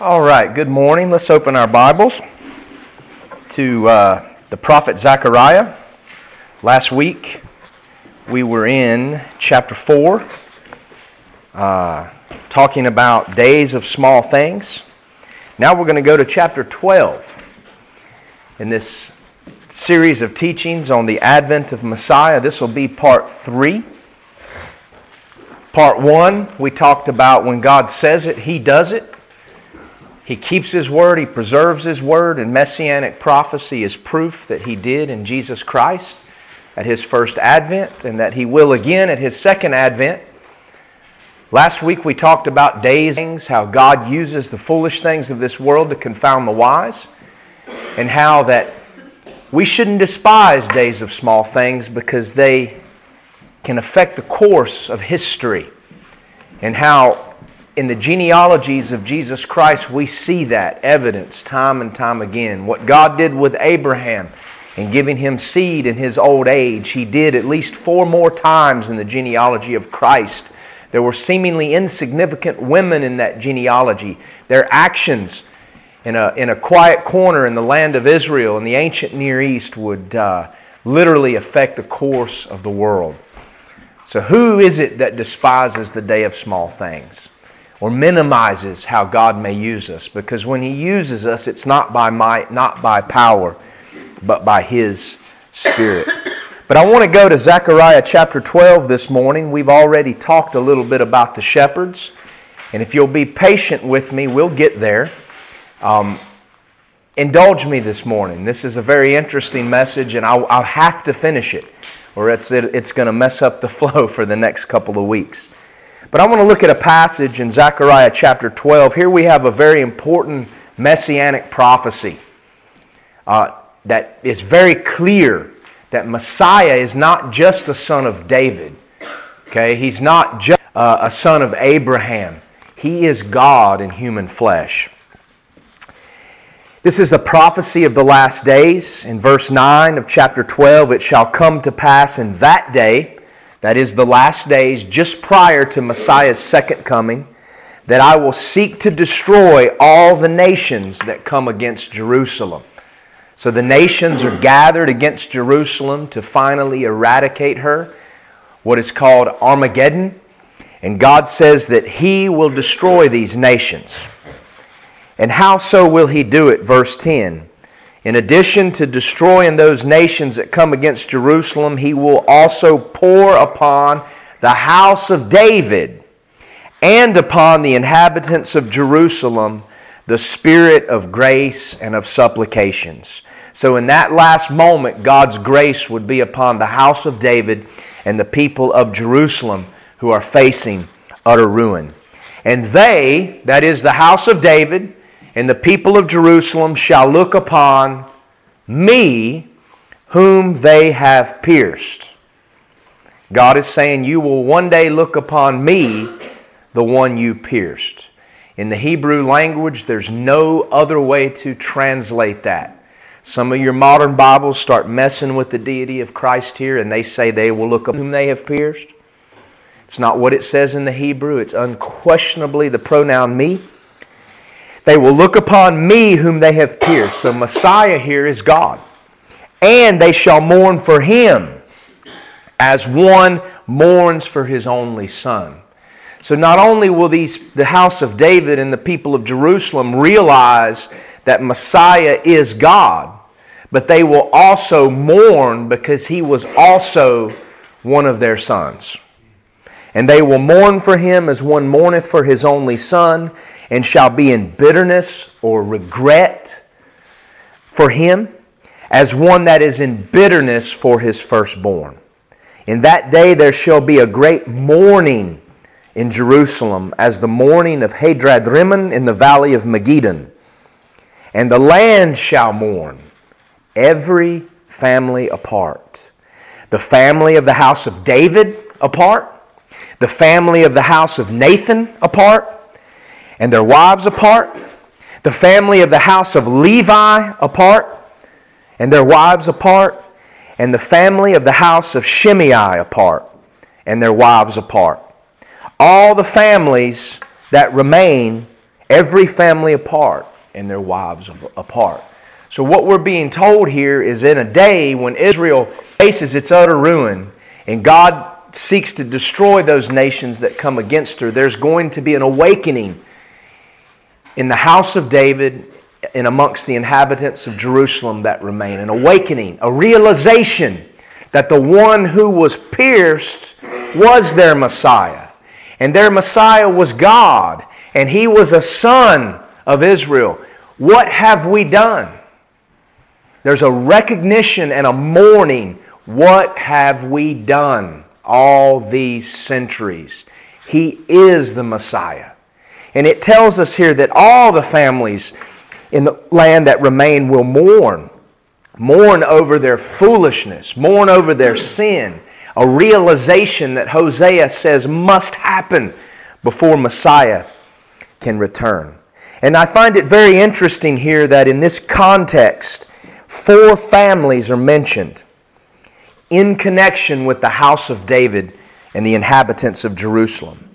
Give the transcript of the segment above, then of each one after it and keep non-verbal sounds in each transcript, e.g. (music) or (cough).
All right, good morning. Let's open our Bibles to uh, the prophet Zechariah. Last week we were in chapter 4, uh, talking about days of small things. Now we're going to go to chapter 12 in this series of teachings on the advent of Messiah. This will be part 3. Part 1, we talked about when God says it, He does it. He keeps His word, He preserves His word, and messianic prophecy is proof that He did in Jesus Christ at His first advent and that He will again at His second advent. Last week we talked about days, how God uses the foolish things of this world to confound the wise, and how that we shouldn't despise days of small things because they can affect the course of history, and how in the genealogies of Jesus Christ, we see that evidence time and time again. What God did with Abraham in giving him seed in his old age, he did at least four more times in the genealogy of Christ. There were seemingly insignificant women in that genealogy. Their actions in a, in a quiet corner in the land of Israel in the ancient Near East would uh, literally affect the course of the world. So, who is it that despises the day of small things? Or minimizes how God may use us. Because when He uses us, it's not by might, not by power, but by His Spirit. But I want to go to Zechariah chapter 12 this morning. We've already talked a little bit about the shepherds. And if you'll be patient with me, we'll get there. Um, indulge me this morning. This is a very interesting message, and I'll, I'll have to finish it, or it's, it, it's going to mess up the (laughs) flow for the next couple of weeks. But I want to look at a passage in Zechariah chapter 12. Here we have a very important messianic prophecy uh, that is very clear that Messiah is not just a son of David. Okay, he's not just uh, a son of Abraham. He is God in human flesh. This is the prophecy of the last days. In verse 9 of chapter 12, it shall come to pass in that day that is the last days just prior to Messiah's second coming, that I will seek to destroy all the nations that come against Jerusalem. So the nations are gathered against Jerusalem to finally eradicate her, what is called Armageddon. And God says that He will destroy these nations. And how so will He do it? Verse 10 in addition to destroying those nations that come against Jerusalem, he will also pour upon the house of David and upon the inhabitants of Jerusalem the spirit of grace and of supplications. So, in that last moment, God's grace would be upon the house of David and the people of Jerusalem who are facing utter ruin. And they, that is the house of David, and the people of Jerusalem shall look upon me whom they have pierced. God is saying, You will one day look upon me, the one you pierced. In the Hebrew language, there's no other way to translate that. Some of your modern Bibles start messing with the deity of Christ here, and they say they will look upon whom they have pierced. It's not what it says in the Hebrew, it's unquestionably the pronoun me. They will look upon me whom they have pierced. So Messiah here is God. And they shall mourn for him as one mourns for his only son. So not only will these the house of David and the people of Jerusalem realize that Messiah is God, but they will also mourn because he was also one of their sons. And they will mourn for him as one mourneth for his only son, and shall be in bitterness or regret for him, as one that is in bitterness for his firstborn. In that day there shall be a great mourning in Jerusalem, as the mourning of Hadad-rimmon in the valley of Megiddon. And the land shall mourn, every family apart. The family of the house of David apart, the family of the house of Nathan apart, and their wives apart, the family of the house of Levi apart, and their wives apart, and the family of the house of Shimei apart, and their wives apart. All the families that remain every family apart and their wives apart. So, what we're being told here is in a day when Israel faces its utter ruin and God seeks to destroy those nations that come against her, there's going to be an awakening in the house of David and amongst the inhabitants of Jerusalem that remain. An awakening, a realization that the one who was pierced was their Messiah. And their Messiah was God, and he was a son of Israel. What have we done? There's a recognition and a mourning. What have we done all these centuries? He is the Messiah. And it tells us here that all the families in the land that remain will mourn. Mourn over their foolishness, mourn over their sin. A realization that Hosea says must happen before Messiah can return. And I find it very interesting here that in this context, four families are mentioned in connection with the house of David and the inhabitants of Jerusalem.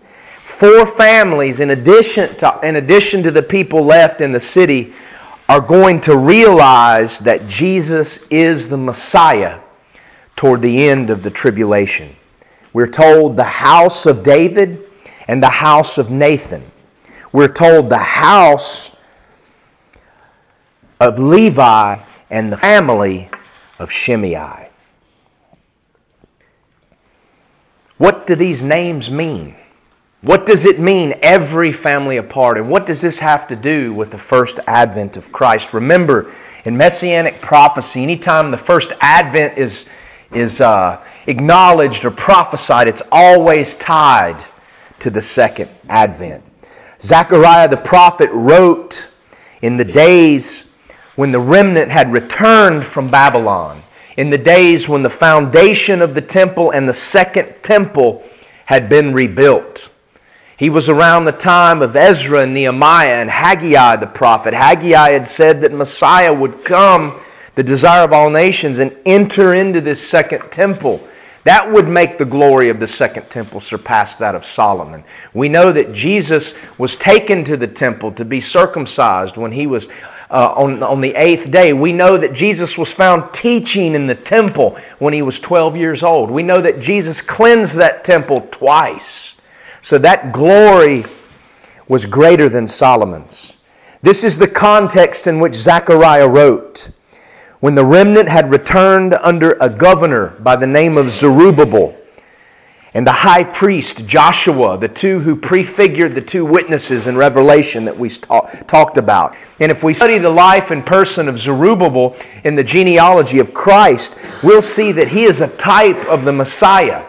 Four families, in addition to, in addition to the people left in the city, are going to realize that Jesus is the Messiah toward the end of the tribulation. We're told the house of David and the house of Nathan. We're told the house of Levi and the family of Shimei. What do these names mean? What does it mean, every family apart? And what does this have to do with the first advent of Christ? Remember, in messianic prophecy, anytime the first advent is, is uh, acknowledged or prophesied, it's always tied to the second advent. Zechariah the prophet wrote in the days when the remnant had returned from Babylon, in the days when the foundation of the temple and the second temple had been rebuilt. He was around the time of Ezra and Nehemiah and Haggai the prophet. Haggai had said that Messiah would come, the desire of all nations, and enter into this second temple. That would make the glory of the second temple surpass that of Solomon. We know that Jesus was taken to the temple to be circumcised when he was uh, on, on the eighth day. We know that Jesus was found teaching in the temple when he was 12 years old. We know that Jesus cleansed that temple twice. So that glory was greater than Solomon's. This is the context in which Zechariah wrote. When the remnant had returned under a governor by the name of Zerubbabel, and the high priest Joshua, the two who prefigured the two witnesses in Revelation that we talk, talked about. And if we study the life and person of Zerubbabel in the genealogy of Christ, we'll see that he is a type of the Messiah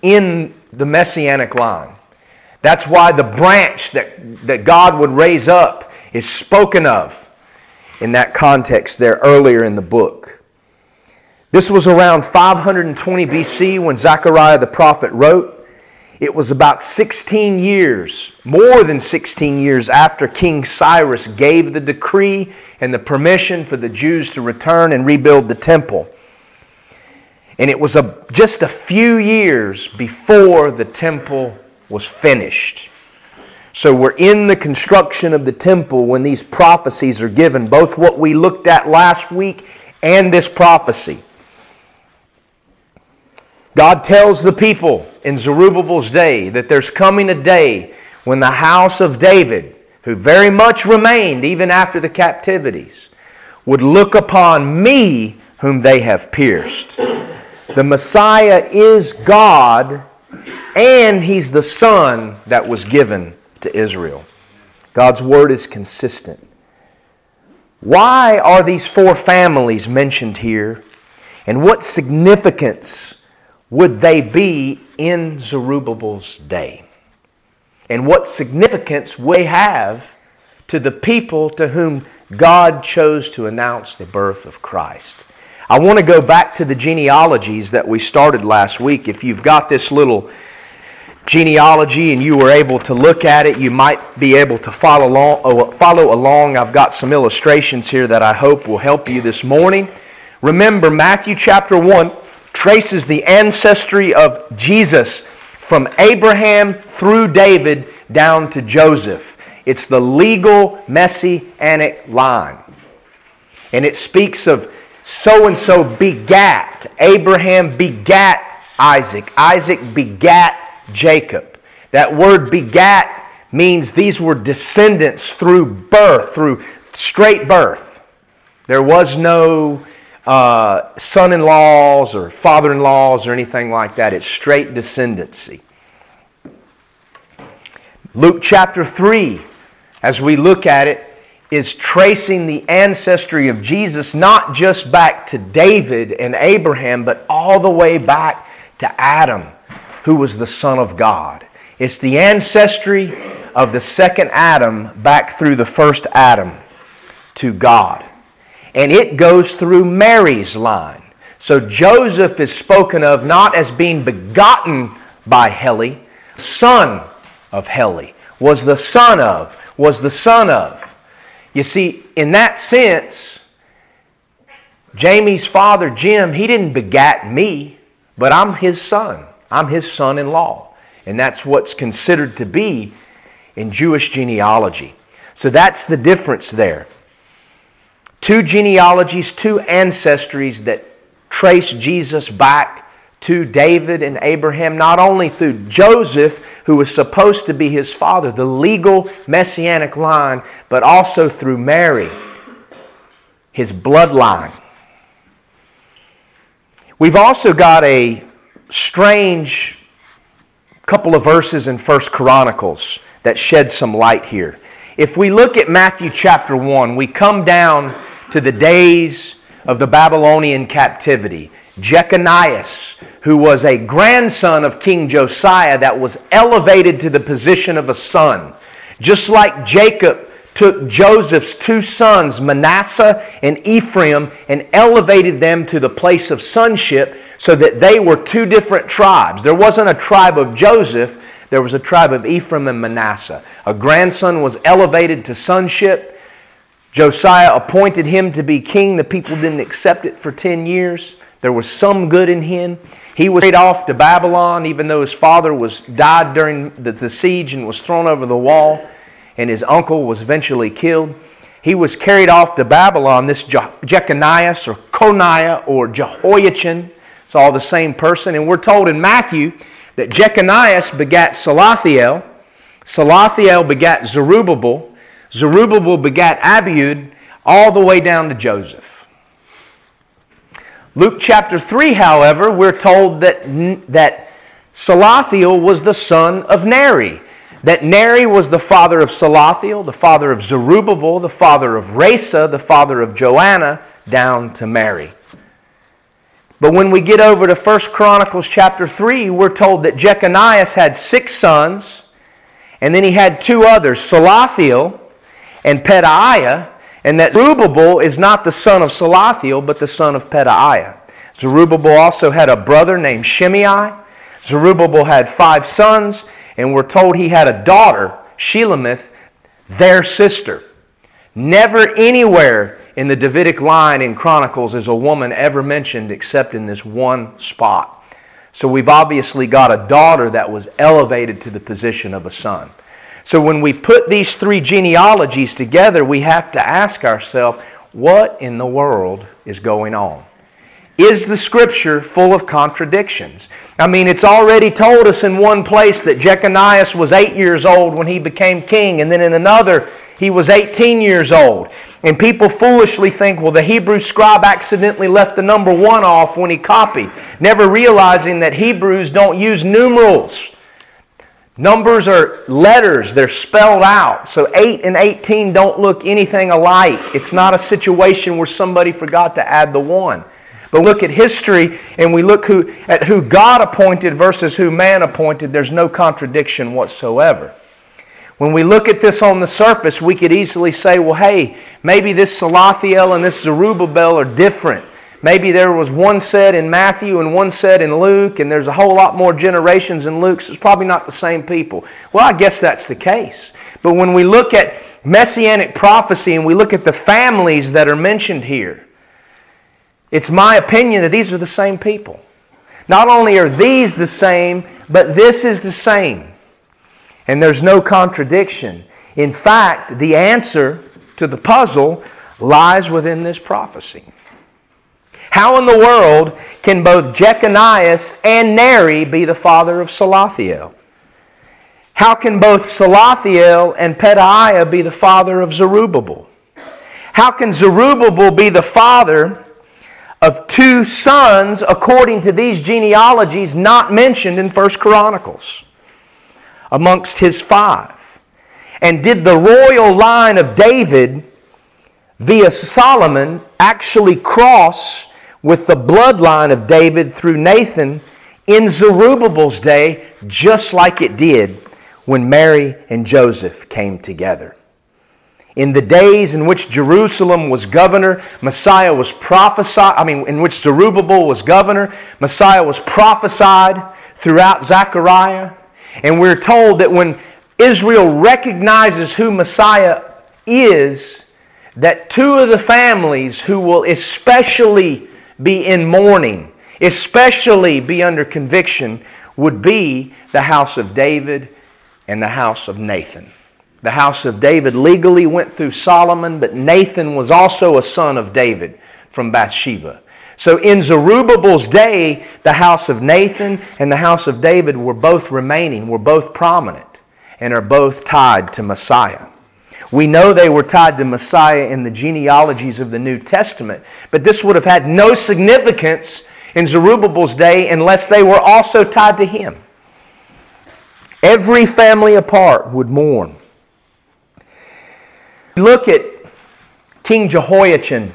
in the messianic line. That's why the branch that, that God would raise up is spoken of in that context there earlier in the book. This was around 520 BC when Zechariah the prophet wrote. It was about 16 years, more than 16 years after King Cyrus gave the decree and the permission for the Jews to return and rebuild the temple. And it was a, just a few years before the temple was finished. So we're in the construction of the temple when these prophecies are given, both what we looked at last week and this prophecy. God tells the people in Zerubbabel's day that there's coming a day when the house of David, who very much remained even after the captivities, would look upon me whom they have pierced. The Messiah is God, and He's the Son that was given to Israel. God's Word is consistent. Why are these four families mentioned here? And what significance would they be in Zerubbabel's day? And what significance they have to the people to whom God chose to announce the birth of Christ? I want to go back to the genealogies that we started last week. If you've got this little genealogy and you were able to look at it, you might be able to follow along. Uh, follow along. I've got some illustrations here that I hope will help you this morning. Remember, Matthew chapter 1 traces the ancestry of Jesus from Abraham through David down to Joseph. It's the legal messianic line. And it speaks of so and so begat. Abraham begat Isaac. Isaac begat Jacob. That word begat means these were descendants through birth, through straight birth. There was no uh, son in laws or father in laws or anything like that. It's straight descendancy. Luke chapter 3, as we look at it, is tracing the ancestry of Jesus not just back to David and Abraham, but all the way back to Adam, who was the Son of God. It's the ancestry of the second Adam back through the first Adam to God and it goes through Mary's line. So Joseph is spoken of not as being begotten by Heli, son of Heli, was the son of, was the son of. You see, in that sense, Jamie's father, Jim, he didn't begat me, but I'm his son. I'm his son in law. And that's what's considered to be in Jewish genealogy. So that's the difference there. Two genealogies, two ancestries that trace Jesus back to David and Abraham, not only through Joseph, who was supposed to be his father, the legal messianic line, but also through Mary, his bloodline. We've also got a strange couple of verses in First Chronicles that shed some light here. If we look at Matthew chapter 1, we come down to the days of the Babylonian captivity. Jeconias, who was a grandson of King Josiah that was elevated to the position of a son. Just like Jacob took Joseph's two sons, Manasseh and Ephraim, and elevated them to the place of sonship so that they were two different tribes. There wasn't a tribe of Joseph, there was a tribe of Ephraim and Manasseh. A grandson was elevated to sonship Josiah appointed him to be king. The people didn't accept it for 10 years. There was some good in him. He was carried off to Babylon, even though his father was died during the, the siege and was thrown over the wall, and his uncle was eventually killed. He was carried off to Babylon. This Je- Jeconias or Coniah or Jehoiachin, it's all the same person. And we're told in Matthew that Jeconias begat Salathiel, Salathiel begat Zerubbabel, Zerubbabel begat Abiud all the way down to Joseph. Luke chapter 3, however, we're told that, that Salathiel was the son of Neri. That Neri was the father of Salathiel, the father of Zerubbabel, the father of Rasa, the father of Joanna, down to Mary. But when we get over to 1 Chronicles chapter 3, we're told that Jeconias had six sons, and then he had two others, Salathiel and Pedaiah, and that Zerubbabel is not the son of Salathiel, but the son of Pedaiah. Zerubbabel also had a brother named Shimei. Zerubbabel had five sons, and we're told he had a daughter, Shelomith, their sister. Never anywhere in the Davidic line in Chronicles is a woman ever mentioned except in this one spot. So we've obviously got a daughter that was elevated to the position of a son. So when we put these three genealogies together, we have to ask ourselves, what in the world is going on? Is the scripture full of contradictions? I mean, it's already told us in one place that Jeconias was eight years old when he became king, and then in another, he was 18 years old. And people foolishly think, well, the Hebrew scribe accidentally left the number one off when he copied, never realizing that Hebrews don't use numerals. Numbers are letters, they're spelled out. So 8 and 18 don't look anything alike. It's not a situation where somebody forgot to add the 1. But look at history and we look who, at who God appointed versus who man appointed, there's no contradiction whatsoever. When we look at this on the surface, we could easily say, well, hey, maybe this Salathiel and this Zerubbabel are different. Maybe there was one set in Matthew and one set in Luke, and there's a whole lot more generations in Luke, so it's probably not the same people. Well, I guess that's the case. But when we look at messianic prophecy and we look at the families that are mentioned here, it's my opinion that these are the same people. Not only are these the same, but this is the same. And there's no contradiction. In fact, the answer to the puzzle lies within this prophecy. How in the world can both Jeconias and Neri be the father of Salathiel? How can both Salathiel and Pedaiah be the father of Zerubbabel? How can Zerubbabel be the father of two sons according to these genealogies not mentioned in First Chronicles amongst his five? And did the royal line of David via Solomon actually cross with the bloodline of David through Nathan in Zerubbabel's day, just like it did when Mary and Joseph came together? In the days in which Jerusalem was governor, Messiah was prophesied, I mean, in which Zerubbabel was governor, Messiah was prophesied throughout Zechariah. And we're told that when Israel recognizes who Messiah is, that two of the families who will especially be in mourning, especially be under conviction, would be the house of David and the house of Nathan. The house of David legally went through Solomon, but Nathan was also a son of David from Bathsheba. So in Zerubbabel's day, the house of Nathan and the house of David were both remaining, were both prominent, and are both tied to Messiah. We know they were tied to Messiah in the genealogies of the New Testament, but this would have had no significance in Zerubbabel's day unless they were also tied to him. Every family apart would mourn. Look at King Jehoiachin,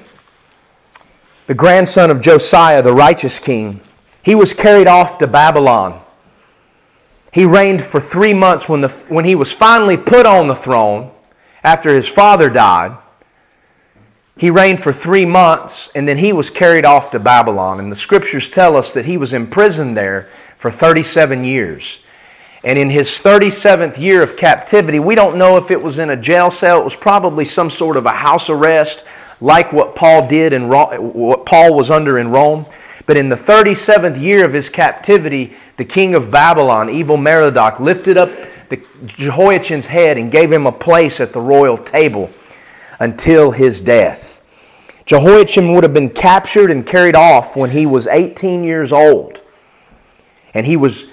the grandson of Josiah, the righteous king. He was carried off to Babylon. He reigned for three months when, the, when he was finally put on the throne after his father died. He reigned for three months and then he was carried off to Babylon. And the scriptures tell us that he was imprisoned there for 37 years. And in his 37th year of captivity, we don't know if it was in a jail cell. It was probably some sort of a house arrest, like what Paul did and what Paul was under in Rome. But in the 37th year of his captivity, the king of Babylon, Evil Merodach, lifted up the Jehoiachin's head and gave him a place at the royal table until his death. Jehoiachin would have been captured and carried off when he was 18 years old. And he was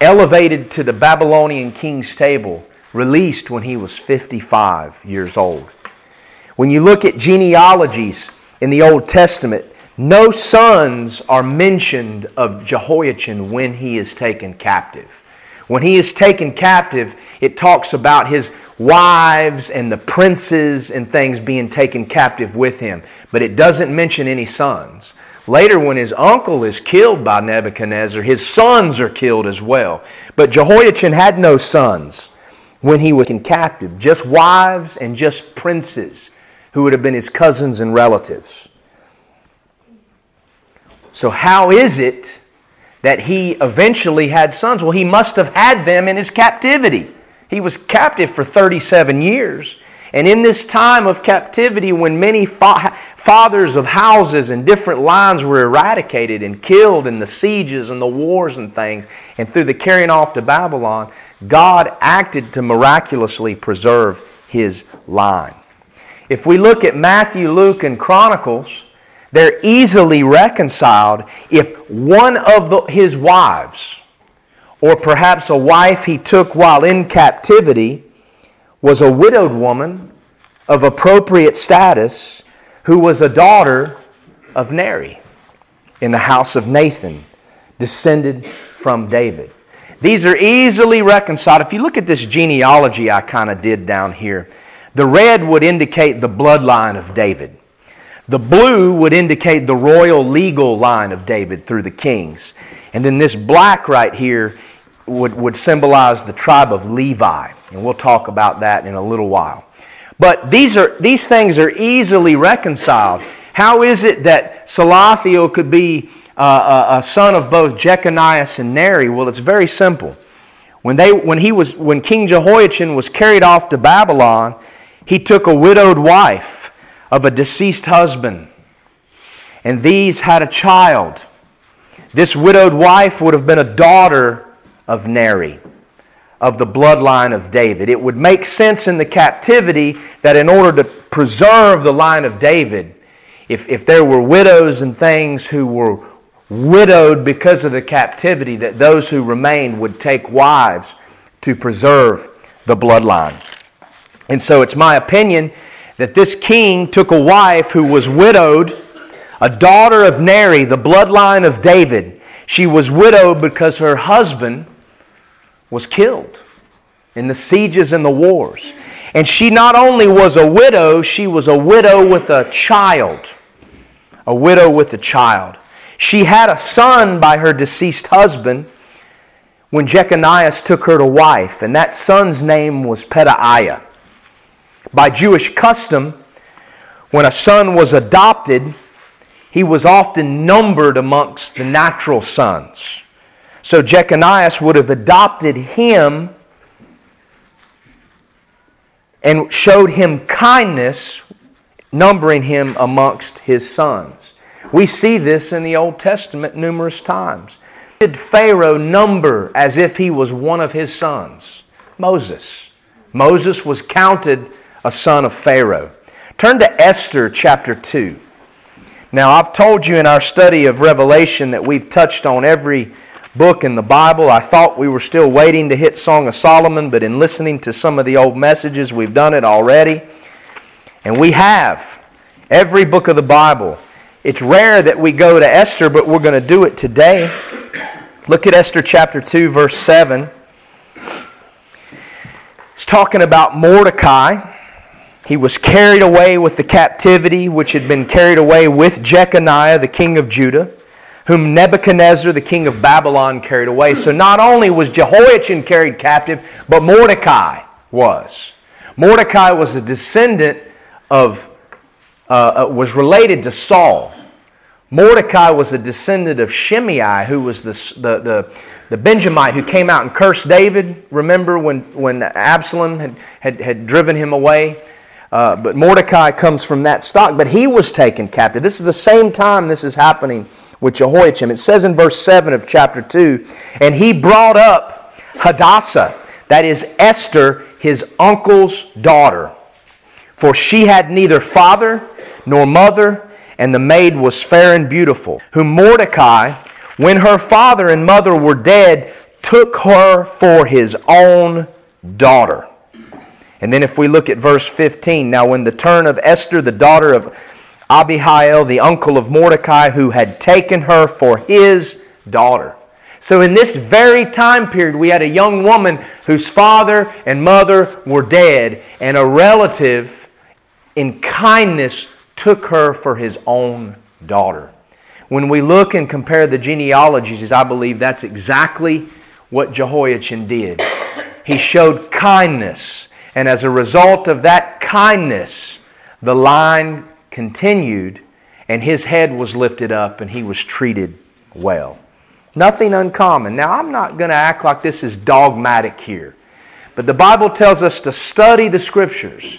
elevated to the Babylonian king's table, released when he was 55 years old. When you look at genealogies in the Old Testament, no sons are mentioned of Jehoiachin when he is taken captive. When he is taken captive, it talks about his wives and the princes and things being taken captive with him, but it doesn't mention any sons. Later, when his uncle is killed by Nebuchadnezzar, his sons are killed as well. But Jehoiachin had no sons when he was in captive, just wives and just princes who would have been his cousins and relatives. So, how is it that he eventually had sons? Well, he must have had them in his captivity. He was captive for 37 years. And in this time of captivity, when many fa- fathers of houses and different lines were eradicated and killed in the sieges and the wars and things, and through the carrying off to Babylon, God acted to miraculously preserve his line. If we look at Matthew, Luke, and Chronicles, they're easily reconciled if one of the, his wives, or perhaps a wife he took while in captivity, was a widowed woman of appropriate status who was a daughter of Neri in the house of Nathan, descended from David. These are easily reconciled. If you look at this genealogy I kind of did down here, the red would indicate the bloodline of David. The blue would indicate the royal legal line of David through the kings. And then this black right here would, would symbolize the tribe of Levi. And we'll talk about that in a little while. But these, are, these things are easily reconciled. How is it that Salathiel could be uh, a, a, son of both Jeconias and Neri? Well, it's very simple. When, they, when, he was, when King Jehoiachin was carried off to Babylon, he took a widowed wife of a deceased husband, and these had a child. This widowed wife would have been a daughter of Neri of the bloodline of David. It would make sense in the captivity that in order to preserve the line of David, if, if there were widows and things who were widowed because of the captivity, that those who remained would take wives to preserve the bloodline. And so it's my opinion that this king took a wife who was widowed, a daughter of Neri, the bloodline of David. She was widowed because her husband was killed in the sieges and the wars. And she not only was a widow, she was a widow with a child. A widow with a child. She had a son by her deceased husband when Jeconiah took her to wife, and that son's name was Pedaiah. By Jewish custom, when a son was adopted, he was often numbered amongst the natural sons. So Jeconiah would have adopted him and showed him kindness, numbering him amongst his sons. We see this in the Old Testament numerous times. Did Pharaoh number as if he was one of his sons? Moses. Moses was counted a son of Pharaoh. Turn to Esther chapter 2. Now, I've told you in our study of Revelation that we've touched on every book in the Bible. I thought we were still waiting to hit Song of Solomon, but in listening to some of the old messages, we've done it already. And we have every book of the Bible. It's rare that we go to Esther, but we're going to do it today. Look at Esther chapter 2, verse 7. It's talking about Mordecai. He was carried away with the captivity which had been carried away with Jeconiah, the king of Judah, whom Nebuchadnezzar, the king of Babylon, carried away. So not only was Jehoiachin carried captive, but Mordecai was. Mordecai was a descendant of, uh, uh was related to Saul. Mordecai was a descendant of Shimei, who was the, the, the, the Benjamite who came out and cursed David. Remember when, when Absalom had, had, had driven him away? Uh, but Mordecai comes from that stock, but he was taken captive. This is the same time this is happening with Jehoiachin. It says in verse 7 of chapter 2 And he brought up Hadassah, that is Esther, his uncle's daughter. For she had neither father nor mother, and the maid was fair and beautiful, whom Mordecai, when her father and mother were dead, took her for his own daughter. And then if we look at verse 15, now when the turn of Esther, the daughter of Abihail, the uncle of Mordecai, who had taken her for his daughter. So in this very time period, we had a young woman whose father and mother were dead, and a relative in kindness took her for his own daughter. When we look and compare the genealogies, I believe that's exactly what Jehoiachin did. He showed kindness and as a result of that kindness, the line continued and his head was lifted up and he was treated well. Nothing uncommon. Now, I'm not going to act like this is dogmatic here, but the Bible tells us to study the Scriptures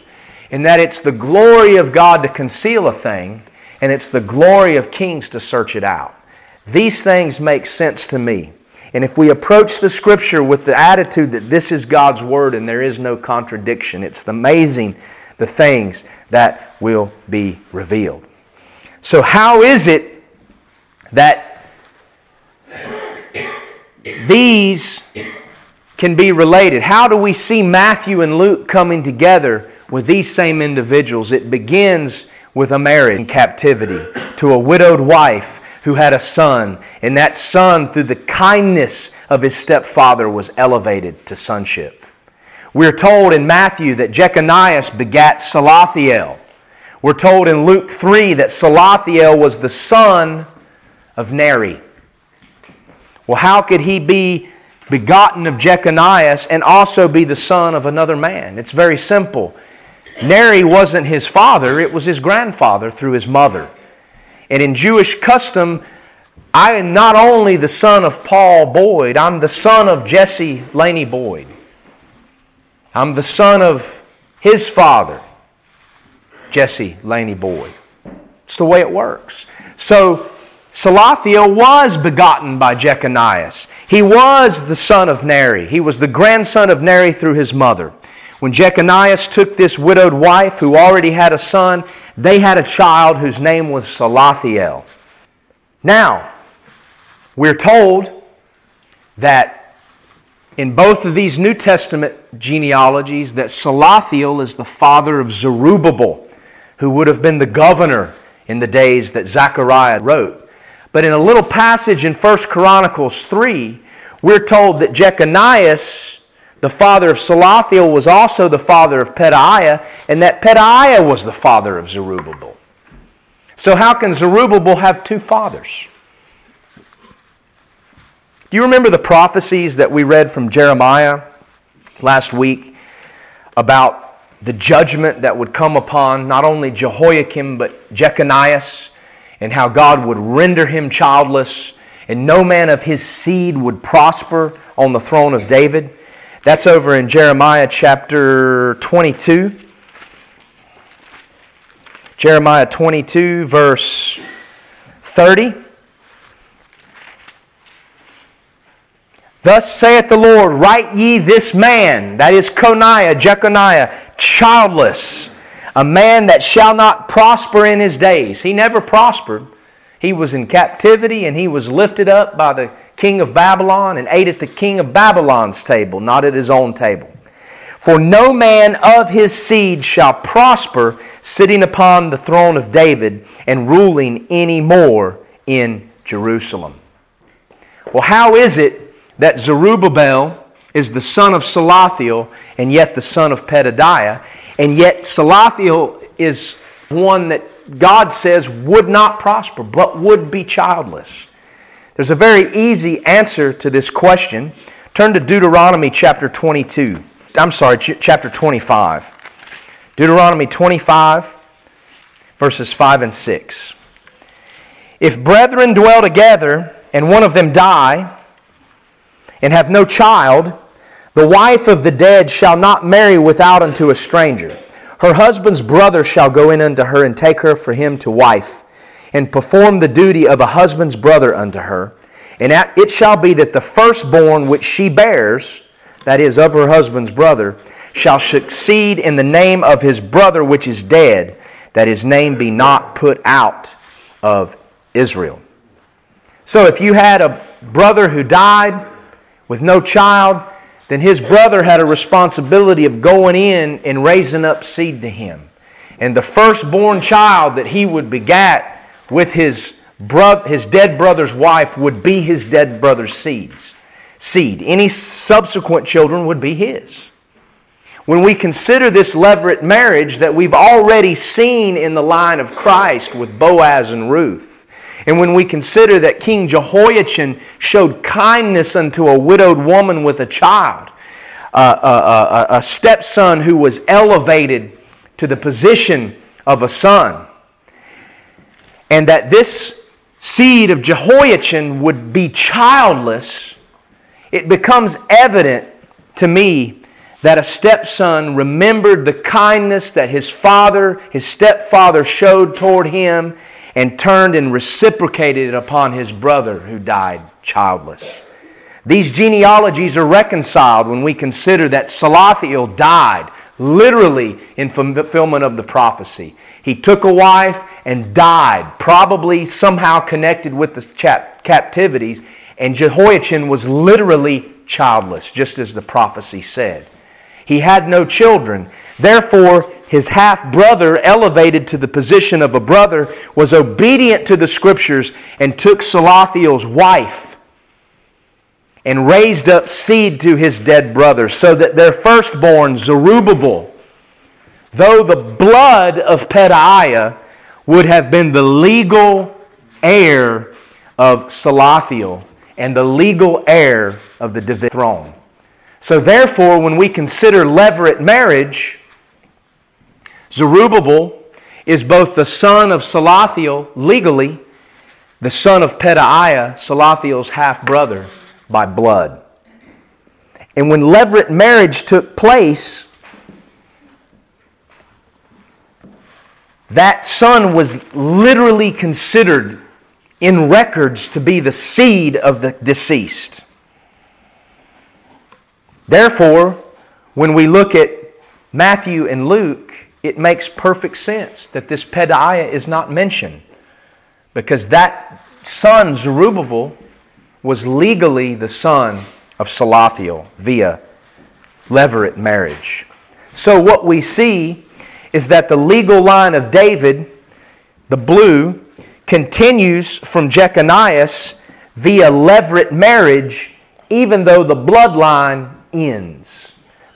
and that it's the glory of God to conceal a thing and it's the glory of kings to search it out. These things make sense to me. And if we approach the Scripture with the attitude that this is God's Word and there is no contradiction, it's amazing the things that will be revealed. So, how is it that these can be related? How do we see Matthew and Luke coming together with these same individuals? It begins with a marriage in captivity to a widowed wife who had a son, and that son, through the kindness of his stepfather, was elevated to sonship. We're told in Matthew that Jeconiah begat Salathiel. We're told in Luke 3 that Salathiel was the son of Neri. Well, how could he be begotten of Jeconiah and also be the son of another man? It's very simple. Neri wasn't his father, it was his grandfather through his mother. And in Jewish custom, I am not only the son of Paul Boyd, I'm the son of Jesse Laney Boyd. I'm the son of his father, Jesse Laney Boyd. It's the way it works. So Salathiel was begotten by Jeconias. He was the son of Neri. He was the grandson of Neri through his mother. When Jeconias took this widowed wife who already had a son, they had a child whose name was Salathiel. Now, we're told that in both of these New Testament genealogies that Salathiel is the father of Zerubbabel, who would have been the governor in the days that Zechariah wrote. But in a little passage in 1 Chronicles 3, we're told that Jeconias the father of Salathiel was also the father of Pedaiah, and that Pedaiah was the father of Zerubbabel. So, how can Zerubbabel have two fathers? Do you remember the prophecies that we read from Jeremiah last week about the judgment that would come upon not only Jehoiakim but Jeconias and how God would render him childless and no man of his seed would prosper on the throne of David? That's over in Jeremiah chapter 22. Jeremiah 22, verse 30. Thus saith the Lord, Write ye this man, that is Coniah, Jeconiah, childless, a man that shall not prosper in his days. He never prospered. He was in captivity and he was lifted up by the king of Babylon and ate at the king of Babylon's table, not at his own table. For no man of his seed shall prosper sitting upon the throne of David and ruling any more in Jerusalem. Well, how is it that Zerubbabel is the son of Salathiel and yet the son of Pedadiah, and yet Salathiel is one that God says would not prosper but would be childless? There's a very easy answer to this question. Turn to Deuteronomy chapter 22. I'm sorry, ch- chapter 25. Deuteronomy 25, verses 5 and 6. If brethren dwell together, and one of them die, and have no child, the wife of the dead shall not marry without unto a stranger. Her husband's brother shall go in unto her and take her for him to wife and perform the duty of a husband's brother unto her. And it shall be that the firstborn which she bears, that is, of her husband's brother, shall succeed in the name of his brother which is dead, that his name be not put out of Israel. So if you had a brother who died with no child, then his brother had a responsibility of going in and raising up seed to him. And the firstborn child that he would begat with his, bro- his dead brother's wife would be his dead brother's seeds. Seed. Any subsequent children would be his. When we consider this levirate marriage that we've already seen in the line of Christ with Boaz and Ruth, and when we consider that King Jehoiachin showed kindness unto a widowed woman with a child, uh, a stepson who was elevated to the position of a son, and that this seed of Jehoiachin would be childless, it becomes evident to me that a stepson remembered the kindness that his father, his stepfather, showed toward him and turned and reciprocated it upon his brother who died childless. These genealogies are reconciled when we consider that Salathiel died literally in fulfillment of the prophecy. He took a wife and died, probably somehow connected with the captivities, and Jehoiachin was literally childless, just as the prophecy said. He had no children. Therefore, his half brother, elevated to the position of a brother, was obedient to the scriptures and took Salathiel's wife and raised up seed to his dead brother, so that their firstborn, Zerubbabel, though the blood of Pedaiah would have been the legal heir of Salathiel and the legal heir of the Davidic throne. So, therefore, when we consider levirate marriage, Zerubbabel is both the son of Salathiel legally, the son of Pedaiah, Salathiel's half brother by blood. And when levirate marriage took place, that son was literally considered in records to be the seed of the deceased. Therefore, when we look at Matthew and Luke, it makes perfect sense that this Pedaiah is not mentioned because that son, Zerubbabel, was legally the son of Salathiel via levirate marriage. So, what we see is that the legal line of David, the blue, continues from Jeconias via levirate marriage, even though the bloodline ends.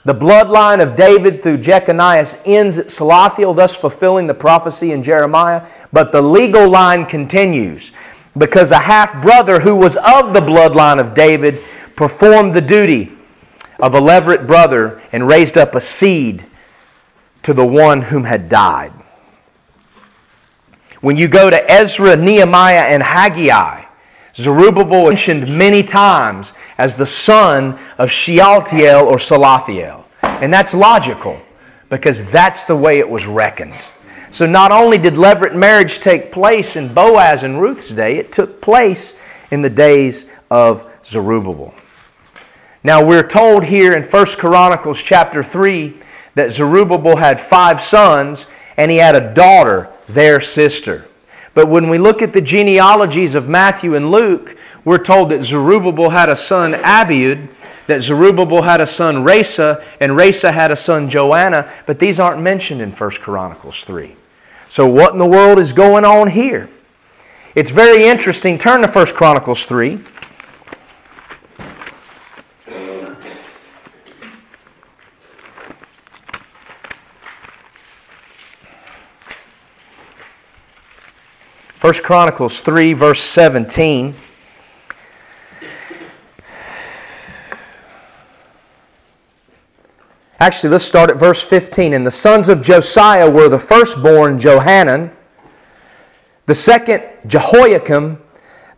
The bloodline of David through Jeconias ends at Salathiel, thus fulfilling the prophecy in Jeremiah, but the legal line continues because a half brother who was of the bloodline of David performed the duty of a levirate brother and raised up a seed to the one whom had died. When you go to Ezra, Nehemiah, and Haggai, Zerubbabel is mentioned many times as the son of Shealtiel or Salathiel. And that's logical because that's the way it was reckoned. So not only did levirate marriage take place in Boaz and Ruth's day, it took place in the days of Zerubbabel. Now we're told here in 1 Chronicles chapter 3 that Zerubbabel had five sons and he had a daughter, their sister. But when we look at the genealogies of Matthew and Luke, we're told that Zerubbabel had a son, Abiud, that Zerubbabel had a son, Rhesa, and Rhesa had a son, Joanna, but these aren't mentioned in 1 Chronicles 3. So what in the world is going on here? It's very interesting. Turn to 1 Chronicles 3. First Chronicles 3, verse 17. Actually, let's start at verse 15. And the sons of Josiah were the firstborn Johanan, the second Jehoiakim,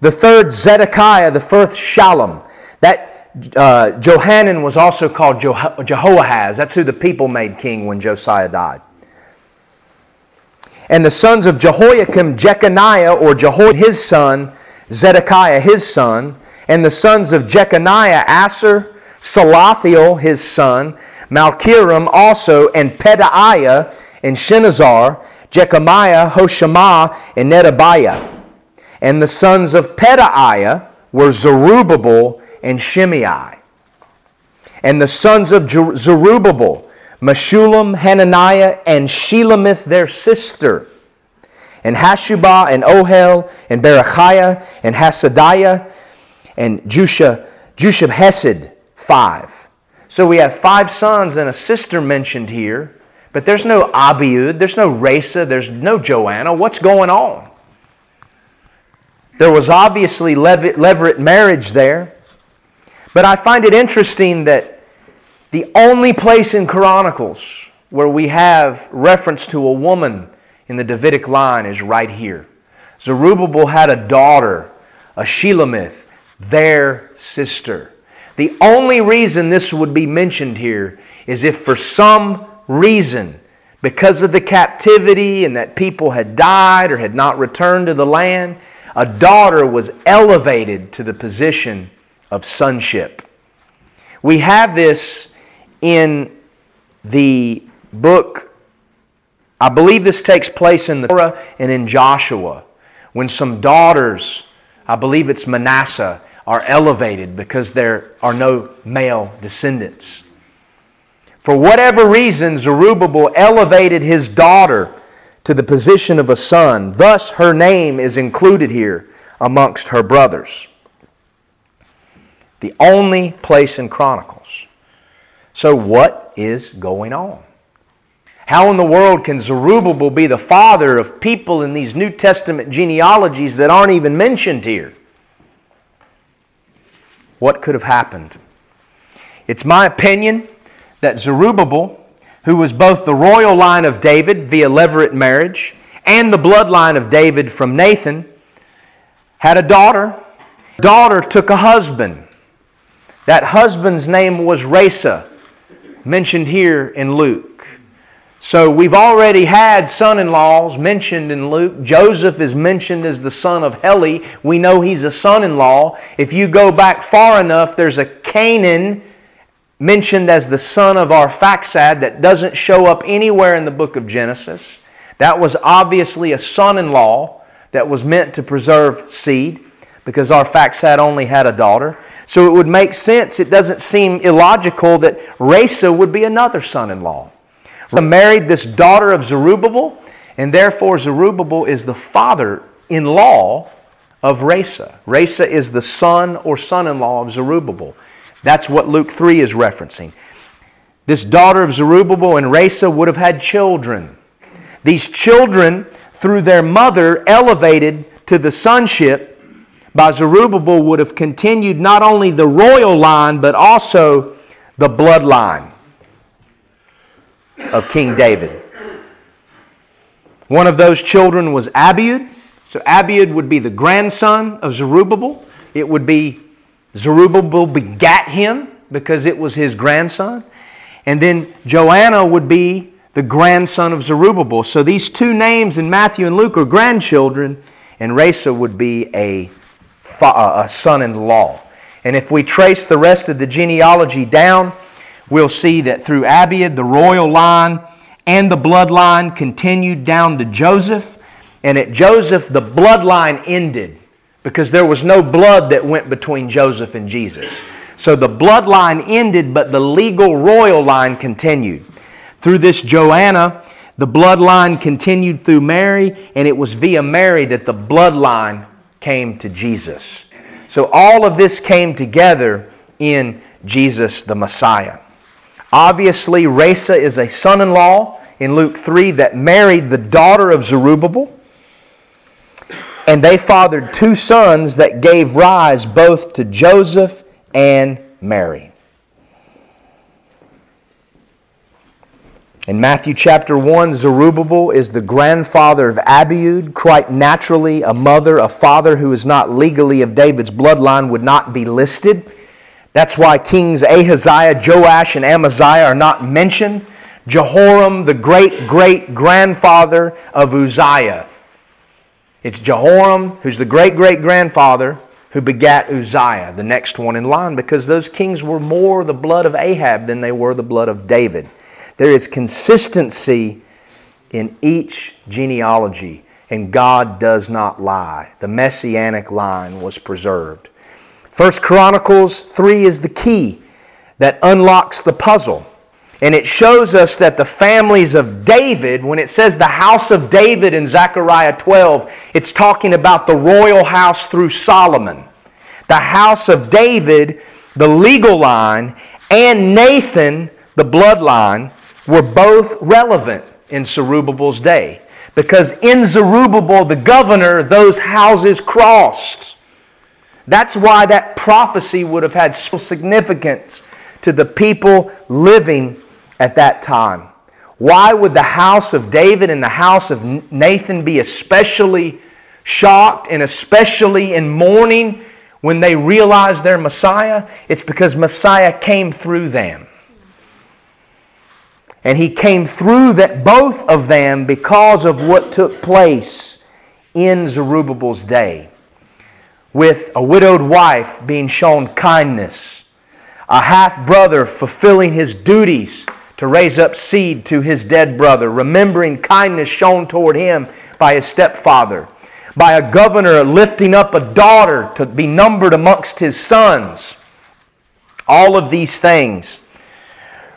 the third Zedekiah, the fourth Shallum. That uh, Johanan was also called Jeho- Jehoahaz. That's who the people made king when Josiah died. And the sons of Jehoiakim, Jeconiah, or Jehoiachin, his son, Zedekiah, his son. And the sons of Jeconiah, Assir, Salathiel, his son, Malchiram also, and Pedaiah, and Shenazar, Jecamiah, Hoshama, and Nedabiah. And the sons of Pedaiah were Zerubbabel and Shimei. And the sons of Zerubbabel, Meshullam, Hananiah, and Shelomith, their sister, and Hashubah, and Ohel, and Berechiah, and Hasadiah, and Jusha, Jushab Hesed, five. So we have five sons and a sister mentioned here, but there's no Abiud, there's no Rhesa, there's no Joanna. What's going on? There was obviously levirate marriage there, but I find it interesting that the only place in Chronicles where we have reference to a woman in the Davidic line is right here. Zerubbabel had a daughter, a Shelomith, their sister. The only reason this would be mentioned here is if for some reason, because of the captivity and that people had died or had not returned to the land, a daughter was elevated to the position of sonship. We have this in the book, I believe this takes place in the Torah and in Joshua, when some daughters, I believe it's Manasseh, are elevated because there are no male descendants. For whatever reason, Zerubbabel elevated his daughter to the position of a son. Thus, her name is included here amongst her brothers. The only place in Chronicles. So, what is going on? How in the world can Zerubbabel be the father of people in these New Testament genealogies that aren't even mentioned here? what could have happened. It's my opinion that Zerubbabel, who was both the royal line of David via levirate marriage and the bloodline of David from Nathan, had a daughter. Daughter took a husband. That husband's name was Rhesa, mentioned here in Luke. So we've already had son in laws mentioned in Luke. Joseph is mentioned as the son of Heli. We know he's a son in law. If you go back far enough, there's a Cainan mentioned as the son of Arphaxad that doesn't show up anywhere in the book of Genesis. That was obviously a son in law that was meant to preserve seed because Arphaxad only had a daughter. So it would make sense, it doesn't seem illogical that Rhesa would be another son in law. Married this daughter of Zerubbabel, and therefore Zerubbabel is the father in law of Rhesa. Rhesa is the son or son in law of Zerubbabel. That's what Luke 3 is referencing. This daughter of Zerubbabel and Rhesa would have had children. These children, through their mother, elevated to the sonship by Zerubbabel, would have continued not only the royal line, but also the bloodline of King David. One of those children was Abiud. So Abiud would be the grandson of Zerubbabel. It would be Zerubbabel begat him because it was his grandson. And then Joanna would be the grandson of Zerubbabel. So these two names in Matthew and Luke are grandchildren, and Rhesa would be a, Uh, a son in law. And if we trace the rest of the genealogy down, we'll see that through Abiud, the royal line and the bloodline continued down to Joseph. And at Joseph, the bloodline ended because there was no blood that went between Joseph and Jesus. So the bloodline ended, but the legal royal line continued. Through this Joanna, the bloodline continued through Mary, and it was via Mary that the bloodline came to Jesus. So all of this came together in Jesus the Messiah. Obviously, Rhesa is a son in law in Luke 3 that married the daughter of Zerubbabel. And they fathered two sons that gave rise both to Joseph and Mary. In Matthew chapter 1, Zerubbabel is the grandfather of Abiud. Quite naturally, a mother, a father who is not legally of David's bloodline would not be listed. That's why kings Ahaziah, Joash, and Amaziah are not mentioned. Jehoram, the great great grandfather of Uzziah. It's Jehoram, who's the great great grandfather, who begat Uzziah, the next one in line, because those kings were more the blood of Ahab than they were the blood of David. There is consistency in each genealogy, and God does not lie. The messianic line was preserved. First Chronicles 3 is the key that unlocks the puzzle. And it shows us that the families of David, when it says the house of David in Zechariah 12, it's talking about the royal house through Solomon. The house of David, the legal line, and Nathan, the bloodline, were both relevant in Zerubbabel's day. Because in Zerubbabel, the governor, those houses crossed. That's why that prophecy would have had so significance to the people living at that time. Why would the house of David and the house of Nathan be especially shocked and especially in mourning when they realized their Messiah? It's because Messiah came through them. And he came through that both of them because of what took place in Zerubbabel's day. With a widowed wife being shown kindness, a half brother fulfilling his duties to raise up seed to his dead brother, remembering kindness shown toward him by his stepfather, by a governor lifting up a daughter to be numbered amongst his sons. All of these things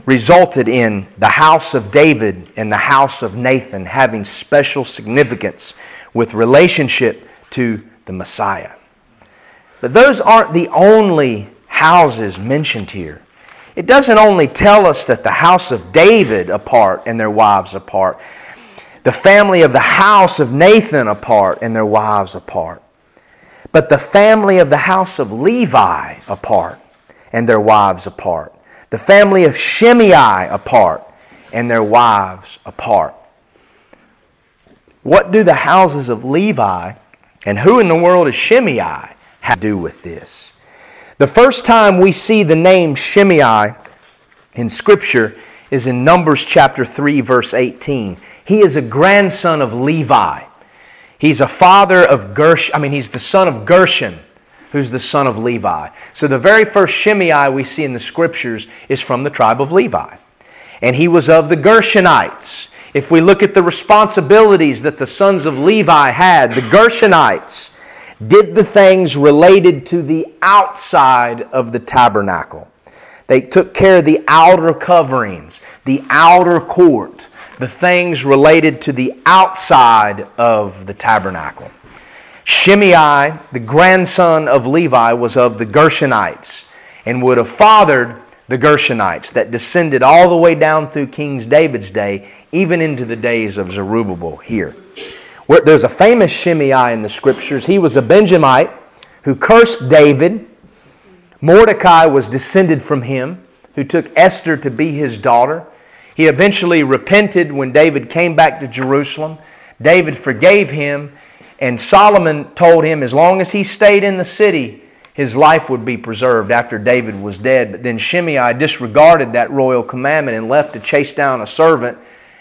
resulted in the house of David and the house of Nathan having special significance with relationship to the Messiah. But those aren't the only houses mentioned here. It doesn't only tell us that the house of David apart and their wives apart, the family of the house of Nathan apart and their wives apart, but the family of the house of Levi apart and their wives apart, the family of Shimei apart and their wives apart. What do the houses of Levi and who in the world is Shimei have to do with this. The first time we see the name Shimei in Scripture is in Numbers chapter 3, verse 18. He is a grandson of Levi. He's a father of Gershon, I mean, he's the son of Gershon, who's the son of Levi. So the very first Shimei we see in the scriptures is from the tribe of Levi. And he was of the Gershonites. If we look at the responsibilities that the sons of Levi had, the Gershonites did the things related to the outside of the tabernacle. They took care of the outer coverings, the outer court, the things related to the outside of the tabernacle. Shimei, the grandson of Levi, was of the Gershonites and would have fathered the Gershonites that descended all the way down through King David's day, even into the days of Zerubbabel here. There's a famous Shimei in the scriptures. He was a Benjamite who cursed David Mordecai was descended from him, who took Esther to be his daughter. He eventually repented when David came back to Jerusalem. David forgave him, and Solomon told him as long as he stayed in the city, his life would be preserved after David was dead. But then Shimei disregarded that royal commandment and left to chase down a servant,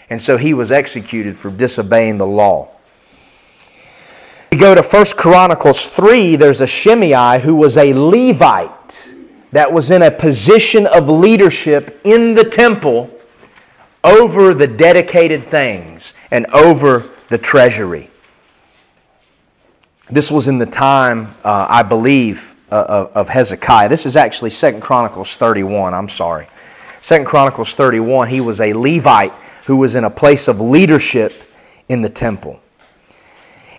and so he was executed for disobeying the law. We go to 1 Chronicles 3, there's a Shimei who was a Levite that was in a position of leadership in the temple over the dedicated things and over the treasury. This was in the time, uh, I believe, uh, of, Hezekiah. This is actually 2 Chronicles 31. I'm sorry. 2 Chronicles 31, he was a Levite who was in a place of leadership in the temple.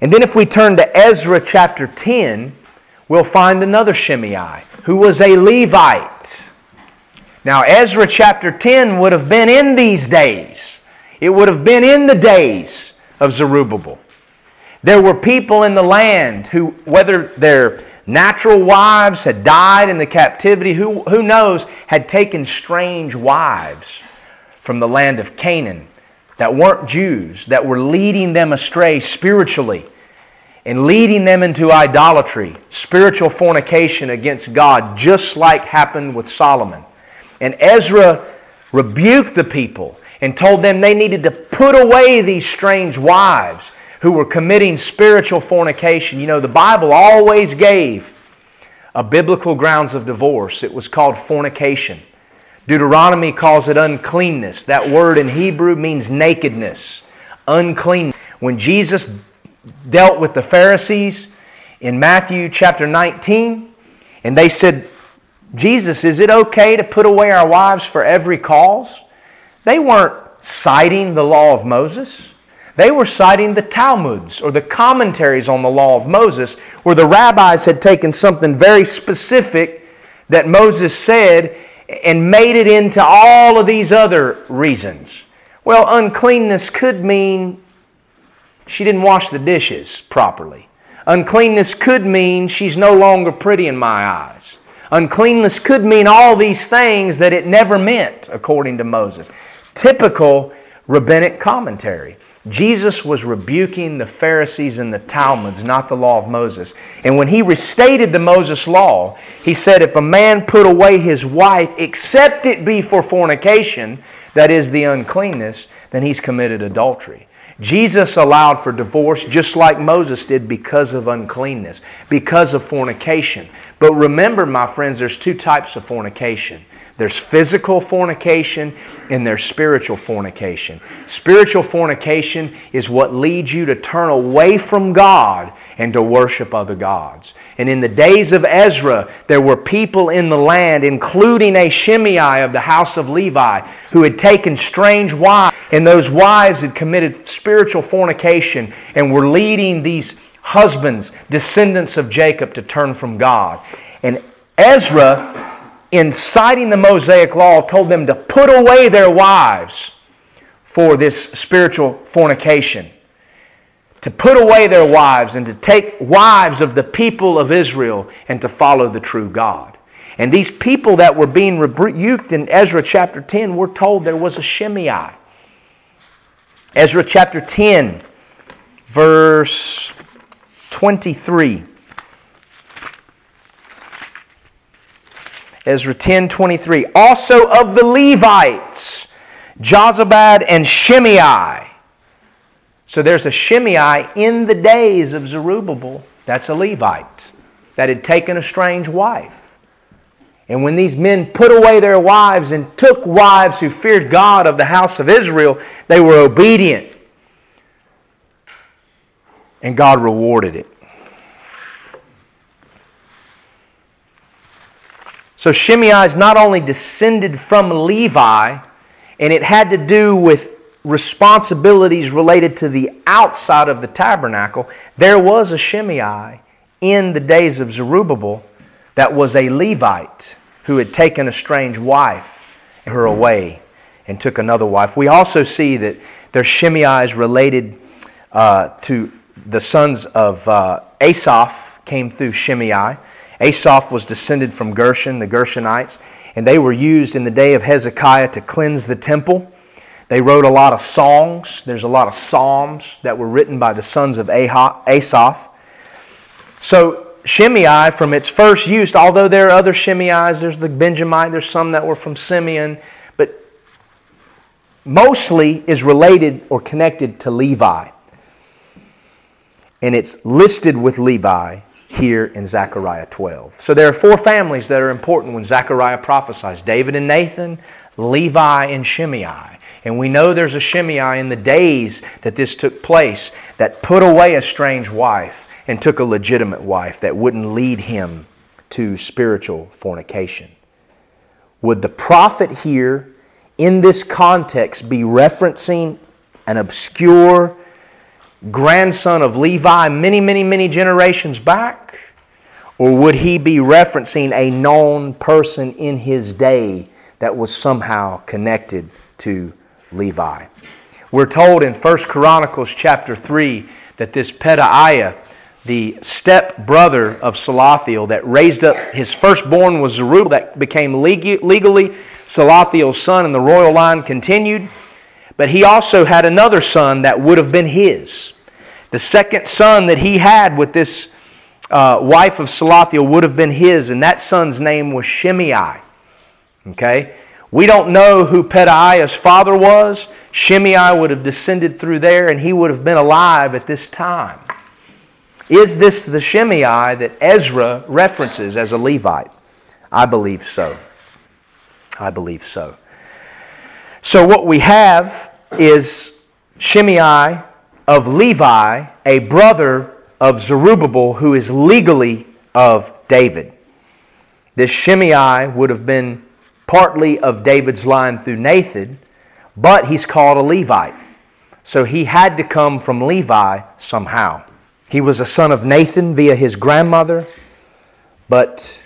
And then if we turn to Ezra chapter 10, we'll find another Shimei who was a Levite. Now, Ezra chapter 10 would have been in these days. It would have been in the days of Zerubbabel. There were people in the land who, whether their natural wives had died in the captivity, who, who knows, had taken strange wives from the land of Canaan that weren't Jews, that were leading them astray spiritually and leading them into idolatry, spiritual fornication against God, just like happened with Solomon. And Ezra rebuked the people and told them they needed to put away these strange wives who were committing spiritual fornication. You know, the Bible always gave a biblical grounds of divorce. It was called fornication. Deuteronomy calls it uncleanness. That word in Hebrew means nakedness, unclean. When Jesus dealt with the Pharisees in Matthew chapter 19, and they said, Jesus, is it okay to put away our wives for every cause? They weren't citing the law of Moses. They were citing the Talmuds or the commentaries on the law of Moses, where the rabbis had taken something very specific that Moses said and made it into all of these other reasons. Well, uncleanness could mean she didn't wash the dishes properly. Uncleanness could mean she's no longer pretty in my eyes. Uncleanness could mean all these things that it never meant, according to Moses. Typical rabbinic commentary. Jesus was rebuking the Pharisees and the Talmuds, not the law of Moses. And when he restated the Moses law, he said, If a man put away his wife, except it be for fornication, that is the uncleanness, then he's committed adultery. Jesus allowed for divorce just like Moses did because of uncleanness, because of fornication. But remember, my friends, there's two types of fornication there's physical fornication and there's spiritual fornication. Spiritual fornication is what leads you to turn away from God and to worship other gods. And in the days of Ezra, there were people in the land, including a Shimei of the house of Levi, who had taken strange wives, and those wives had committed spiritual fornication and were leading these husbands, descendants of Jacob, to turn from God. And Ezra in citing the Mosaic law, told them to put away their wives for this spiritual fornication. To put away their wives and to take wives of the people of Israel and to follow the true God. And these people that were being rebuked in Ezra chapter 10 were told there was a Shimei. Ezra chapter 10, verse 23. Ezra 10:23 also of the Levites Jozabad, and Shimei. So there's a Shimei in the days of Zerubbabel. That's a Levite that had taken a strange wife. And when these men put away their wives and took wives who feared God of the house of Israel, they were obedient. And God rewarded it. So Shimei is not only descended from Levi, and it had to do with responsibilities related to the outside of the tabernacle, there was a Shimei in the days of Zerubbabel that was a Levite who had taken a strange wife her away and took another wife. We also see that their Shimei is related uh, to the sons of uh, Asaph came through Shimei. Asaph was descended from Gershon, the Gershonites, and they were used in the day of Hezekiah to cleanse the temple. They wrote a lot of songs. There's a lot of psalms that were written by the sons of Asaph. So Shimei, from its first use, although there are other Shimei's, there's the Benjamite, there's some that were from Simeon, but mostly is related or connected to Levi. And it's listed with Levi here in Zechariah 12. So there are four families that are important when Zechariah prophesies David and Nathan, Levi and Shimei. And we know there's a Shimei in the days that this took place that put away a strange wife and took a legitimate wife that wouldn't lead him to spiritual fornication. Would the prophet here, in this context, be referencing an obscure grandson of Levi many, many, many generations back? Or would he be referencing a known person in his day that was somehow connected to Levi? We're told in 1 Chronicles chapter 3 that this Pedaiah, the step brother of Salathiel that raised up his firstborn was Zerubbabel that became legally Salathiel's son and the royal line continued. But he also had another son that would have been his. The second son that he had with this uh, wife of Salathiel would have been his, and that son's name was Shimei. Okay? We don't know who Pedaiah's father was. Shimei would have descended through there, and he would have been alive at this time. Is this the Shimei that Ezra references as a Levite? I believe so. I believe so. So, what we have is Shimei of Levi, a brother of Zerubbabel, who is legally of David. This Shimei would have been partly of David's line through Nathan, but he's called a Levite. So he had to come from Levi somehow. He was a son of Nathan via his grandmother, but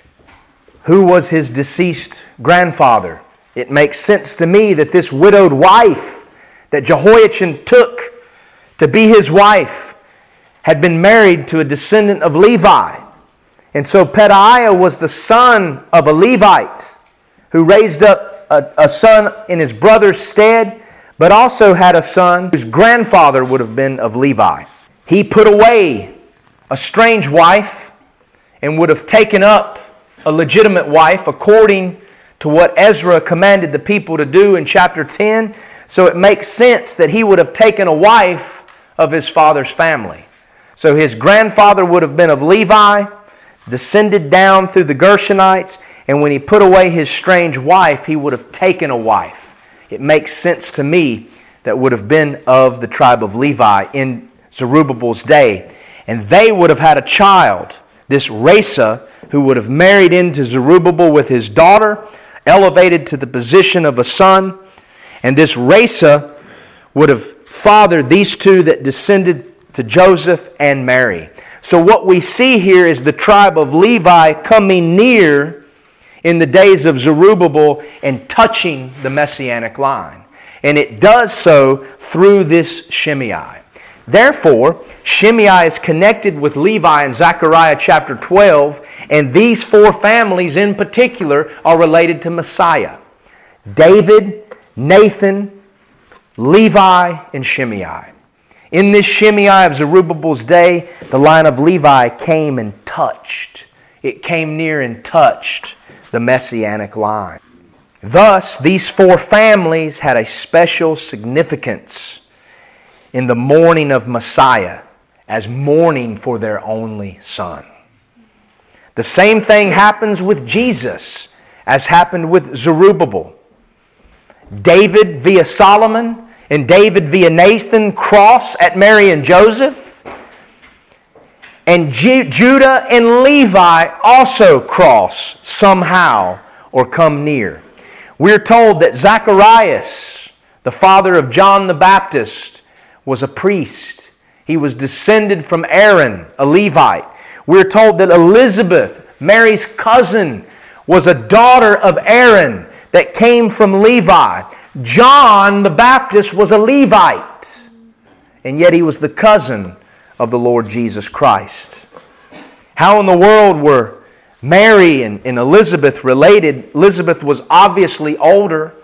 who was his deceased grandfather? It makes sense to me that this widowed wife that Jehoiachin took to be his wife had been married to a descendant of Levi. And so Pedaiah was the son of a Levite who raised up a, a, son in his brother's stead, but also had a son whose grandfather would have been of Levi. He put away a strange wife and would have taken up a legitimate wife according to what Ezra commanded the people to do in chapter 10. So it makes sense that he would have taken a wife of his father's family. So his grandfather would have been of Levi, descended down through the Gershonites, and when he put away his strange wife, he would have taken a wife. It makes sense to me that would have been of the tribe of Levi in Zerubbabel's day. And they would have had a child, this Rhesa, who would have married into Zerubbabel with his daughter, elevated to the position of a son. And this Rhesa would have fathered these two that descended to Joseph and Mary. So, what we see here is the tribe of Levi coming near in the days of Zerubbabel and touching the messianic line. And it does so through this Shimei. Therefore, Shimei is connected with Levi in Zechariah chapter 12, and these four families in particular are related to Messiah David, Nathan, Levi, and Shimei. In this Shimei of Zerubbabel's day, the line of Levi came and touched. It came near and touched the messianic line. Thus, these four families had a special significance in the mourning of Messiah as mourning for their only son. The same thing happens with Jesus as happened with Zerubbabel. David via Solomon and David via Nathan cross at Mary and Joseph. And Judah and Levi also cross somehow or come near. We're told that Zacharias, the father of John the Baptist, was a priest. He was descended from Aaron, a Levite. We're told that Elizabeth, Mary's cousin, was a daughter of Aaron that came from Levi. John the Baptist was a Levite, and yet he was the cousin of the Lord Jesus Christ. How in the world were Mary and, and Elizabeth related? Elizabeth was obviously older.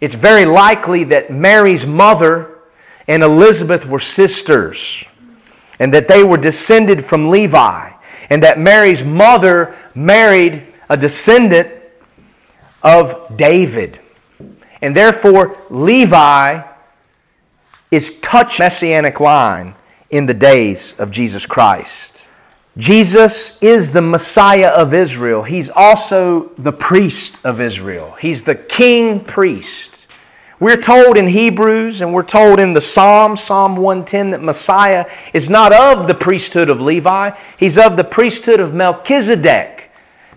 It's very likely that Mary's mother and Elizabeth were sisters, and that they were descended from Levi, and that Mary's mother married a descendant of David. And therefore, Levi is touch messianic line in the days of Jesus Christ. Jesus is the Messiah of Israel. He's also the priest of Israel. He's the king priest. We're told in Hebrews and we're told in the Psalm, Psalm 110, that Messiah is not of the priesthood of Levi, he's of the priesthood of Melchizedek,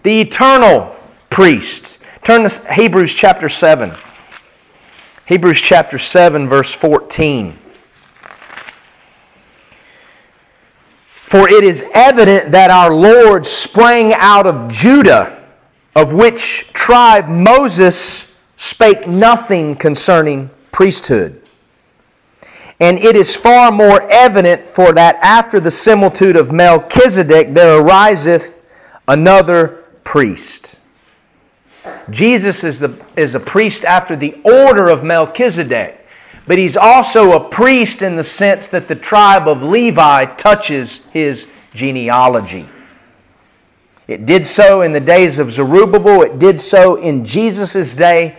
the eternal priest. Turn to Hebrews chapter 7. Hebrews chapter 7, verse 14. For it is evident that our Lord sprang out of Judah, of which tribe Moses spake nothing concerning priesthood. And it is far more evident for that after the similitude of Melchizedek there ariseth another priest. Jesus is, the, is a priest after the order of Melchizedek, but he's also a priest in the sense that the tribe of Levi touches his genealogy. It did so in the days of Zerubbabel, it did so in Jesus' day,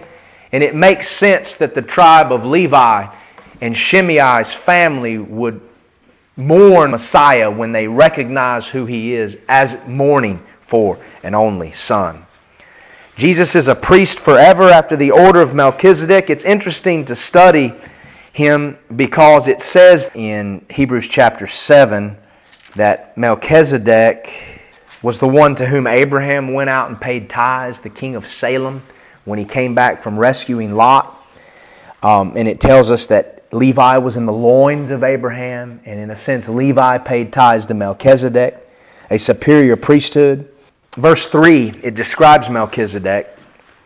and it makes sense that the tribe of Levi and Shimei's family would mourn Messiah when they recognize who he is as mourning for an only son. Jesus is a priest forever after the order of Melchizedek. It's interesting to study him because it says in Hebrews chapter 7 that Melchizedek was the one to whom Abraham went out and paid tithes, the king of Salem when he came back from rescuing Lot. Um, and it tells us that Levi was in the loins of Abraham, and in a sense, Levi paid tithes to Melchizedek, a superior priesthood. Verse 3, it describes Melchizedek.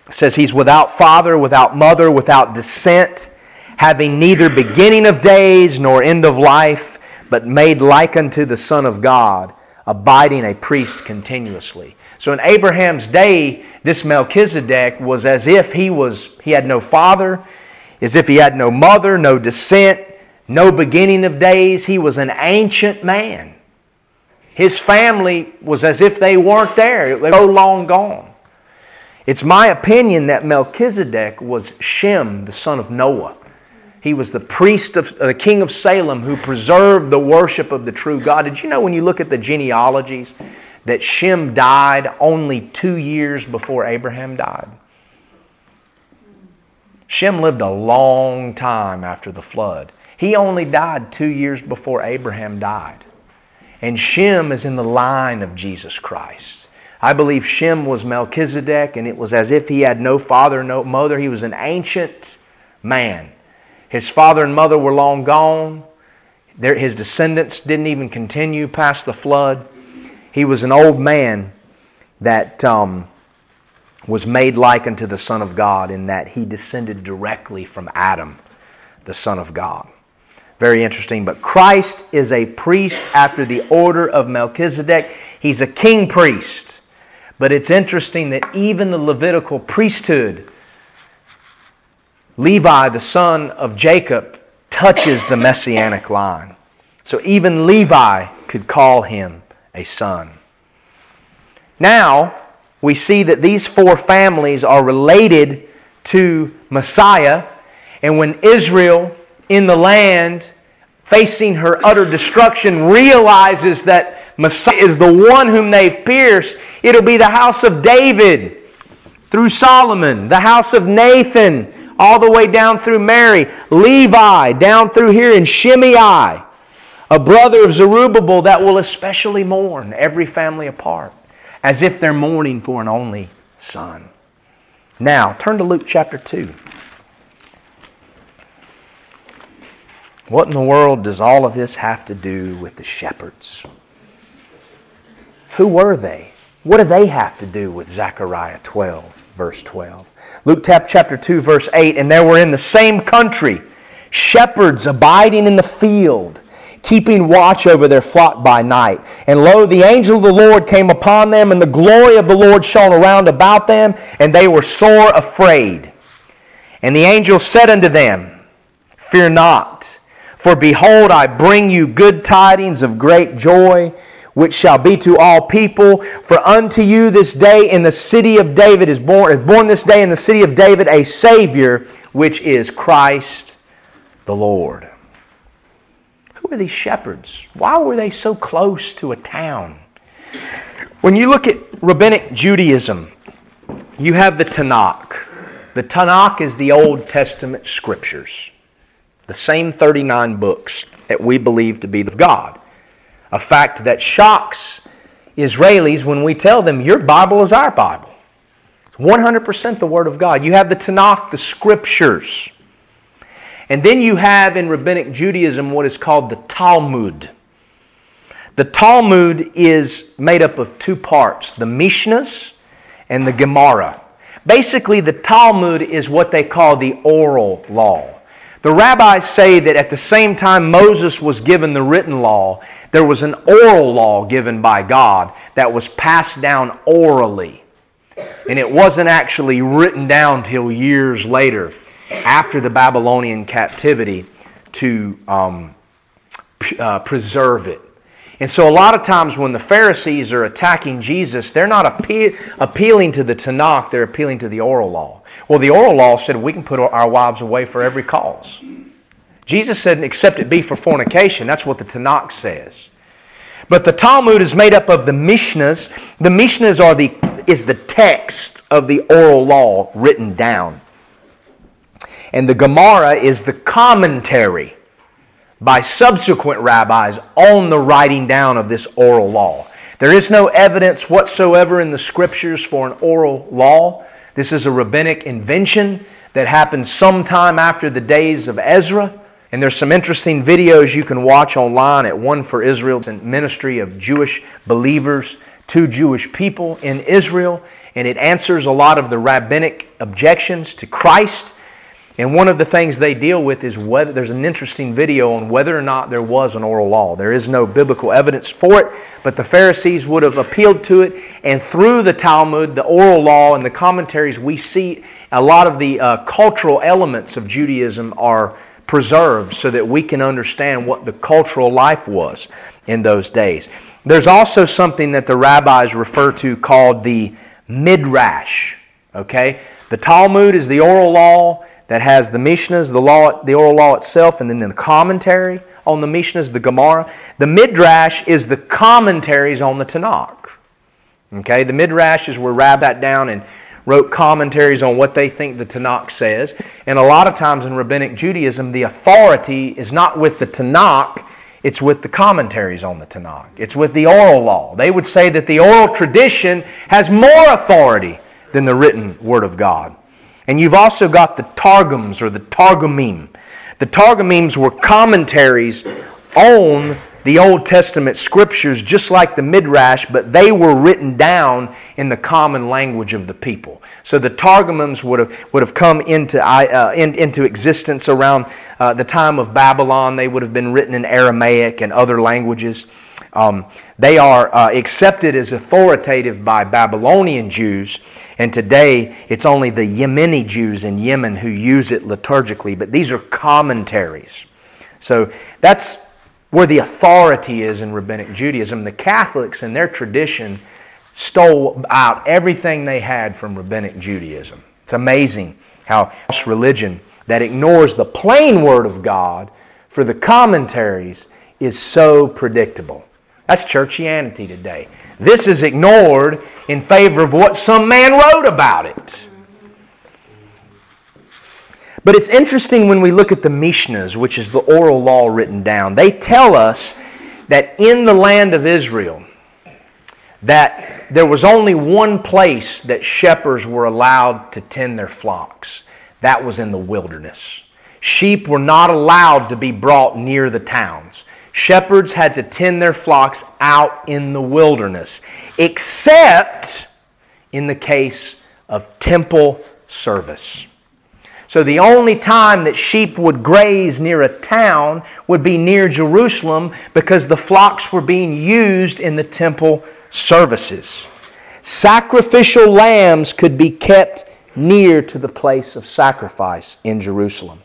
It says he's without father, without mother, without descent, having neither beginning of days nor end of life, but made like unto the Son of God, abiding a priest continuously. So in Abraham's day, this Melchizedek was as if he was he had no father, as if he had no mother, no descent, no beginning of days. He was an ancient man. His family was as if they weren't there. They were so long gone. It's my opinion that Melchizedek was Shem, the son of Noah. He was the priest of the king of Salem who preserved the worship of the true God. Did you know when you look at the genealogies that Shem died only two years before Abraham died. Shem lived a long time after the flood. He only died two years before Abraham died. And Shem is in the line of Jesus Christ. I believe Shem was Melchizedek, and it was as if he had no father, no mother. He was an ancient man. His father and mother were long gone. His descendants didn't even continue past the flood. He was an old man that um, was made like unto the Son of God in that he descended directly from Adam, the Son of God. Very interesting. But Christ is a priest after the order of Melchizedek. He's a king priest. But it's interesting that even the Levitical priesthood, Levi, the son of Jacob, touches the messianic line. So even Levi could call him a son. Now, we see that these four families are related to Messiah. And when Israel in the land, facing her utter destruction, realizes that Messiah is the one whom they've pierced, it'll be the house of David through Solomon, the house of Nathan, all the way down through Mary, Levi, down through here in Shimei, a brother of Zerubbabel that will especially mourn every family apart, as if they're mourning for an only son. Now, turn to Luke chapter 2. What in the world does all of this have to do with the shepherds? Who were they? What do they have to do with Zechariah 12, verse 12? Luke chapter 2, verse 8 And there were in the same country shepherds abiding in the field, keeping watch over their flock by night. And lo, the angel of the Lord came upon them, and the glory of the Lord shone around about them, and they were sore afraid. And the angel said unto them, Fear not. For behold, I bring you good tidings of great joy, which shall be to all people. For unto you this day in the city of David is born, is born this day in the city of David a Savior, which is Christ the Lord. Who are these shepherds? Why were they so close to a town? When you look at rabbinic Judaism, you have the Tanakh. The Tanakh is the Old Testament scriptures the same 39 books that we believe to be of God. A fact that shocks Israelis when we tell them, Your Bible is our Bible. It's 100% the Word of God. You have the Tanakh, the Scriptures. And then you have in Rabbinic Judaism what is called the Talmud. The Talmud is made up of two parts the Mishnahs and the Gemara. Basically, the Talmud is what they call the oral law. The rabbis say that at the same time Moses was given the written law, there was an oral law given by God that was passed down orally. And it wasn't actually written down till years later, after the Babylonian captivity, to um, uh, preserve it. And so, a lot of times when the Pharisees are attacking Jesus, they're not appe- appealing to the Tanakh, they're appealing to the oral law. Well, the oral law said we can put our wives away for every cause. Jesus said, except it be for fornication. That's what the Tanakh says. But the Talmud is made up of the Mishnahs. The Mishnahs are the, is the text of the oral law written down. And the Gemara is the commentary by subsequent rabbis on the writing down of this oral law. There is no evidence whatsoever in the scriptures for an oral law. This is a rabbinic invention that happened sometime after the days of Ezra. And there's some interesting videos you can watch online at One for Israel, ministry of Jewish believers to Jewish people in Israel. And it answers a lot of the rabbinic objections to Christ and one of the things they deal with is whether there's an interesting video on whether or not there was an oral law. There is no biblical evidence for it, but the Pharisees would have appealed to it. And through the Talmud, the oral law, and the commentaries, we see a lot of the uh, cultural elements of Judaism are preserved so that we can understand what the cultural life was in those days. There's also something that the rabbis refer to called the midrash. Okay? The Talmud is the oral law that has the Mishnahs, the law, the oral law itself, and then the commentary on the Mishnahs, the Gemara. The Midrash is the commentaries on the Tanakh. Okay, the Midrash is where Rab that down and wrote commentaries on what they think the Tanakh says. And a lot of times in Rabbinic Judaism, the authority is not with the Tanakh, it's with the commentaries on the Tanakh. It's with the oral law. They would say that the oral tradition has more authority than the written Word of God. And you've also got the Targums or the Targumim. The Targumims were commentaries on the Old Testament scriptures, just like the Midrash, but they were written down in the common language of the people. So the Targums would have, would have come into, uh, in, into existence around uh, the time of Babylon. They would have been written in Aramaic and other languages. Um, they are uh, accepted as authoritative by Babylonian Jews, and today it's only the Yemeni Jews in Yemen who use it liturgically, but these are commentaries. So that's where the authority is in Rabbinic Judaism. The Catholics, in their tradition, stole out everything they had from Rabbinic Judaism. It's amazing how religion that ignores the plain word of God for the commentaries is so predictable. That's churchianity today. This is ignored in favor of what some man wrote about it. But it's interesting when we look at the Mishnahs, which is the oral law written down. They tell us that in the land of Israel, that there was only one place that shepherds were allowed to tend their flocks. That was in the wilderness. Sheep were not allowed to be brought near the towns. Shepherds had to tend their flocks out in the wilderness, except in the case of temple service. So the only time that sheep would graze near a town would be near Jerusalem because the flocks were being used in the temple services. Sacrificial lambs could be kept near to the place of sacrifice in Jerusalem.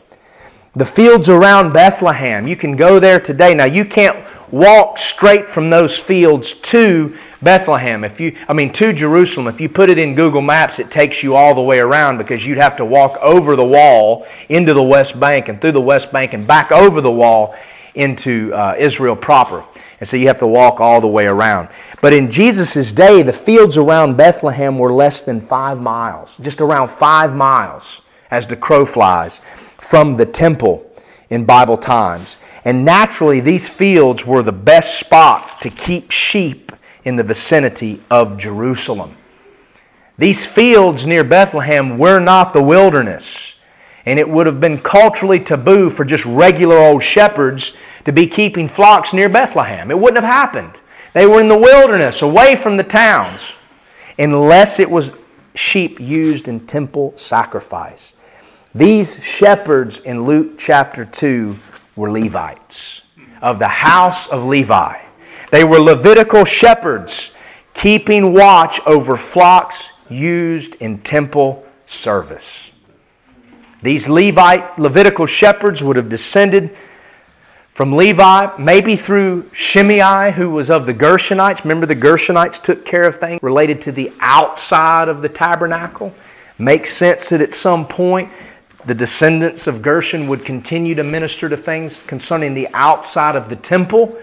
The fields around Bethlehem, you can go there today. Now, you can't walk straight from those fields to Bethlehem. If you, I mean, to Jerusalem. If you put it in Google Maps, it takes you all the way around because you'd have to walk over the wall into the West Bank and through the West Bank and back over the wall into uh, Israel proper. And so you have to walk all the way around. But in Jesus' day, the fields around Bethlehem were less than five miles, just around five miles as the crow flies from the temple in Bible times. And naturally, these fields were the best spot to keep sheep in the vicinity of Jerusalem. These fields near Bethlehem were not the wilderness, and it would have been culturally taboo for just regular old shepherds to be keeping flocks near Bethlehem. It wouldn't have happened. They were in the wilderness, away from the towns, unless it was sheep used in temple sacrifice. These shepherds in Luke chapter 2 were Levites, of the house of Levi. They were Levitical shepherds, keeping watch over flocks used in temple service. These Levite, Levitical shepherds would have descended from Levi, maybe through Shimei, who was of the Gershonites. Remember, the Gershonites took care of things related to the outside of the tabernacle. Makes sense that at some point the descendants of Gershon would continue to minister to things concerning the outside of the temple,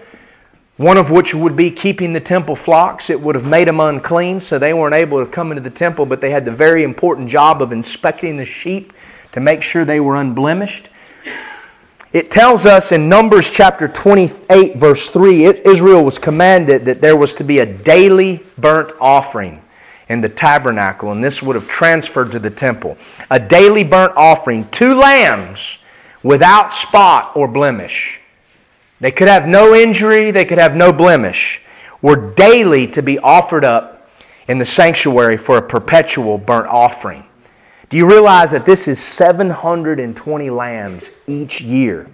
one of which would be keeping the temple flocks. It would have made them unclean, so they weren't able to come into the temple, but they had the very important job of inspecting the sheep to make sure they were unblemished. It tells us in Numbers chapter 28, verse 3, Israel was commanded that there was to be a daily burnt offering in the tabernacle, and this would have transferred to the temple. A daily burnt offering, two lambs without spot or blemish. They could have no injury, they could have no blemish, were daily to be offered up in the sanctuary for a perpetual burnt offering. Do you realize that this is 720 lambs each year?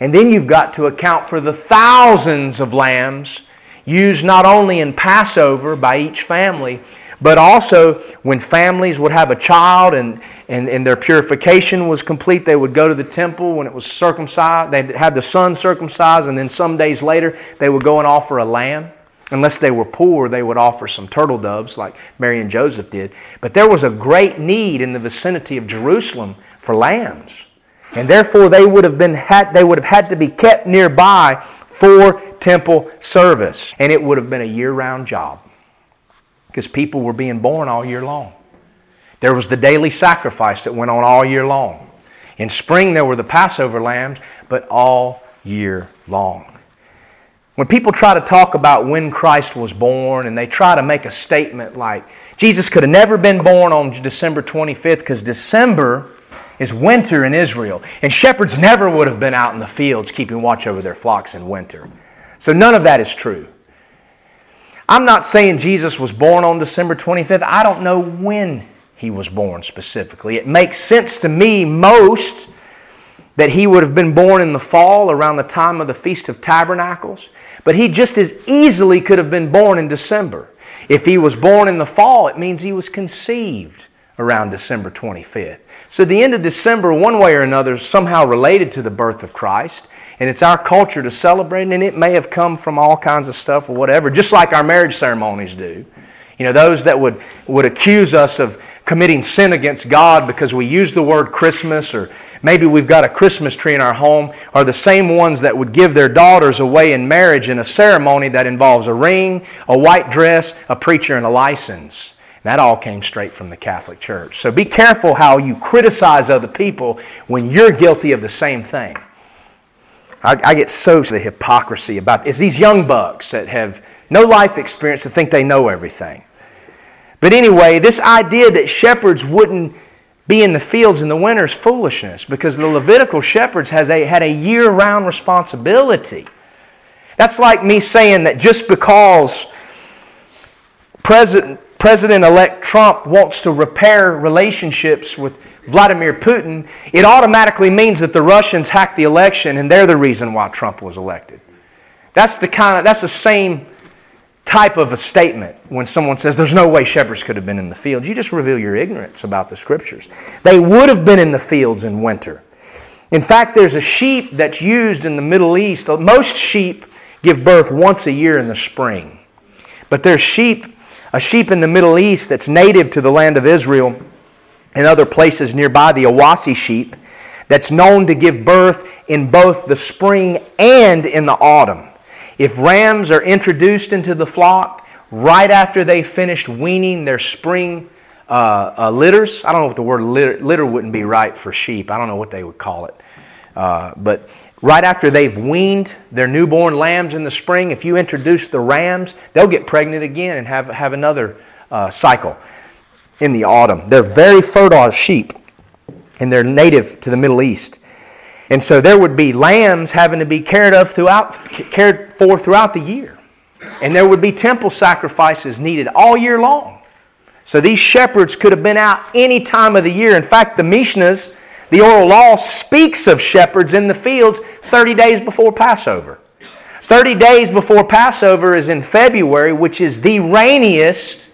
And then you've got to account for the thousands of lambs used not only in Passover by each family, but also, when families would have a child and, and, and their purification was complete, they would go to the temple when it was circumcised. They'd have the son circumcised, and then some days later, they would go and offer a lamb. Unless they were poor, they would offer some turtle doves like Mary and Joseph did. But there was a great need in the vicinity of Jerusalem for lambs. And therefore, they would have, been had, they would have had to be kept nearby for temple service. And it would have been a year round job because people were being born all year long. There was the daily sacrifice that went on all year long. In spring, there were the Passover lambs, but all year long. When people try to talk about when Christ was born and they try to make a statement like, Jesus could have never been born on December 25th because December is winter in Israel, and shepherds never would have been out in the fields keeping watch over their flocks in winter. So none of that is true. I'm not saying Jesus was born on December 25th. I don't know when he was born specifically. It makes sense to me most that he would have been born in the fall around the time of the Feast of Tabernacles, but he just as easily could have been born in December. If he was born in the fall, it means he was conceived around December 25th. So the end of December, one way or another, is somehow related to the birth of Christ and it's our culture to celebrate, and it may have come from all kinds of stuff or whatever, just like our marriage ceremonies do. You know, those that would, would accuse us of committing sin against God because we use the word Christmas or maybe we've got a Christmas tree in our home are the same ones that would give their daughters away in marriage in a ceremony that involves a ring, a white dress, a preacher, and a license. That all came straight from the Catholic Church. So be careful how you criticize other people when you're guilty of the same thing. I, I get so the hypocrisy about it's these young bucks that have no life experience to think they know everything. But anyway, this idea that shepherds wouldn't be in the fields in the winter is foolishness because the Levitical shepherds has a, had a year round responsibility. That's like me saying that just because President President elect Trump wants to repair relationships with Vladimir Putin, it automatically means that the Russians hacked the election and they're the reason why Trump was elected. That's the kind of that's the same type of a statement when someone says there's no way shepherds could have been in the fields. You just reveal your ignorance about the scriptures. They would have been in the fields in winter. In fact, there's a sheep that's used in the Middle East. Most sheep give birth once a year in the spring. But there's sheep a sheep in the Middle East that's native to the land of Israel and other places nearby, the Awassi sheep, that's known to give birth in both the spring and in the autumn. If rams are introduced into the flock right after they finished weaning their spring uh, uh, litters, I don't know what the word litter, litter, wouldn't be right for sheep. I don't know what they would call it. Uh, but Right after they've weaned their newborn lambs in the spring, if you introduce the rams, they'll get pregnant again and have, have another uh, cycle in the autumn. They're very fertile sheep, and they're native to the Middle East. And so there would be lambs having to be cared, of throughout, cared for throughout the year. And there would be temple sacrifices needed all year long. So these shepherds could have been out any time of the year. In fact, the Mishnahs the oral law speaks of shepherds in the fields 30 days before Passover. 30 days before Passover is in February, which is the rainiest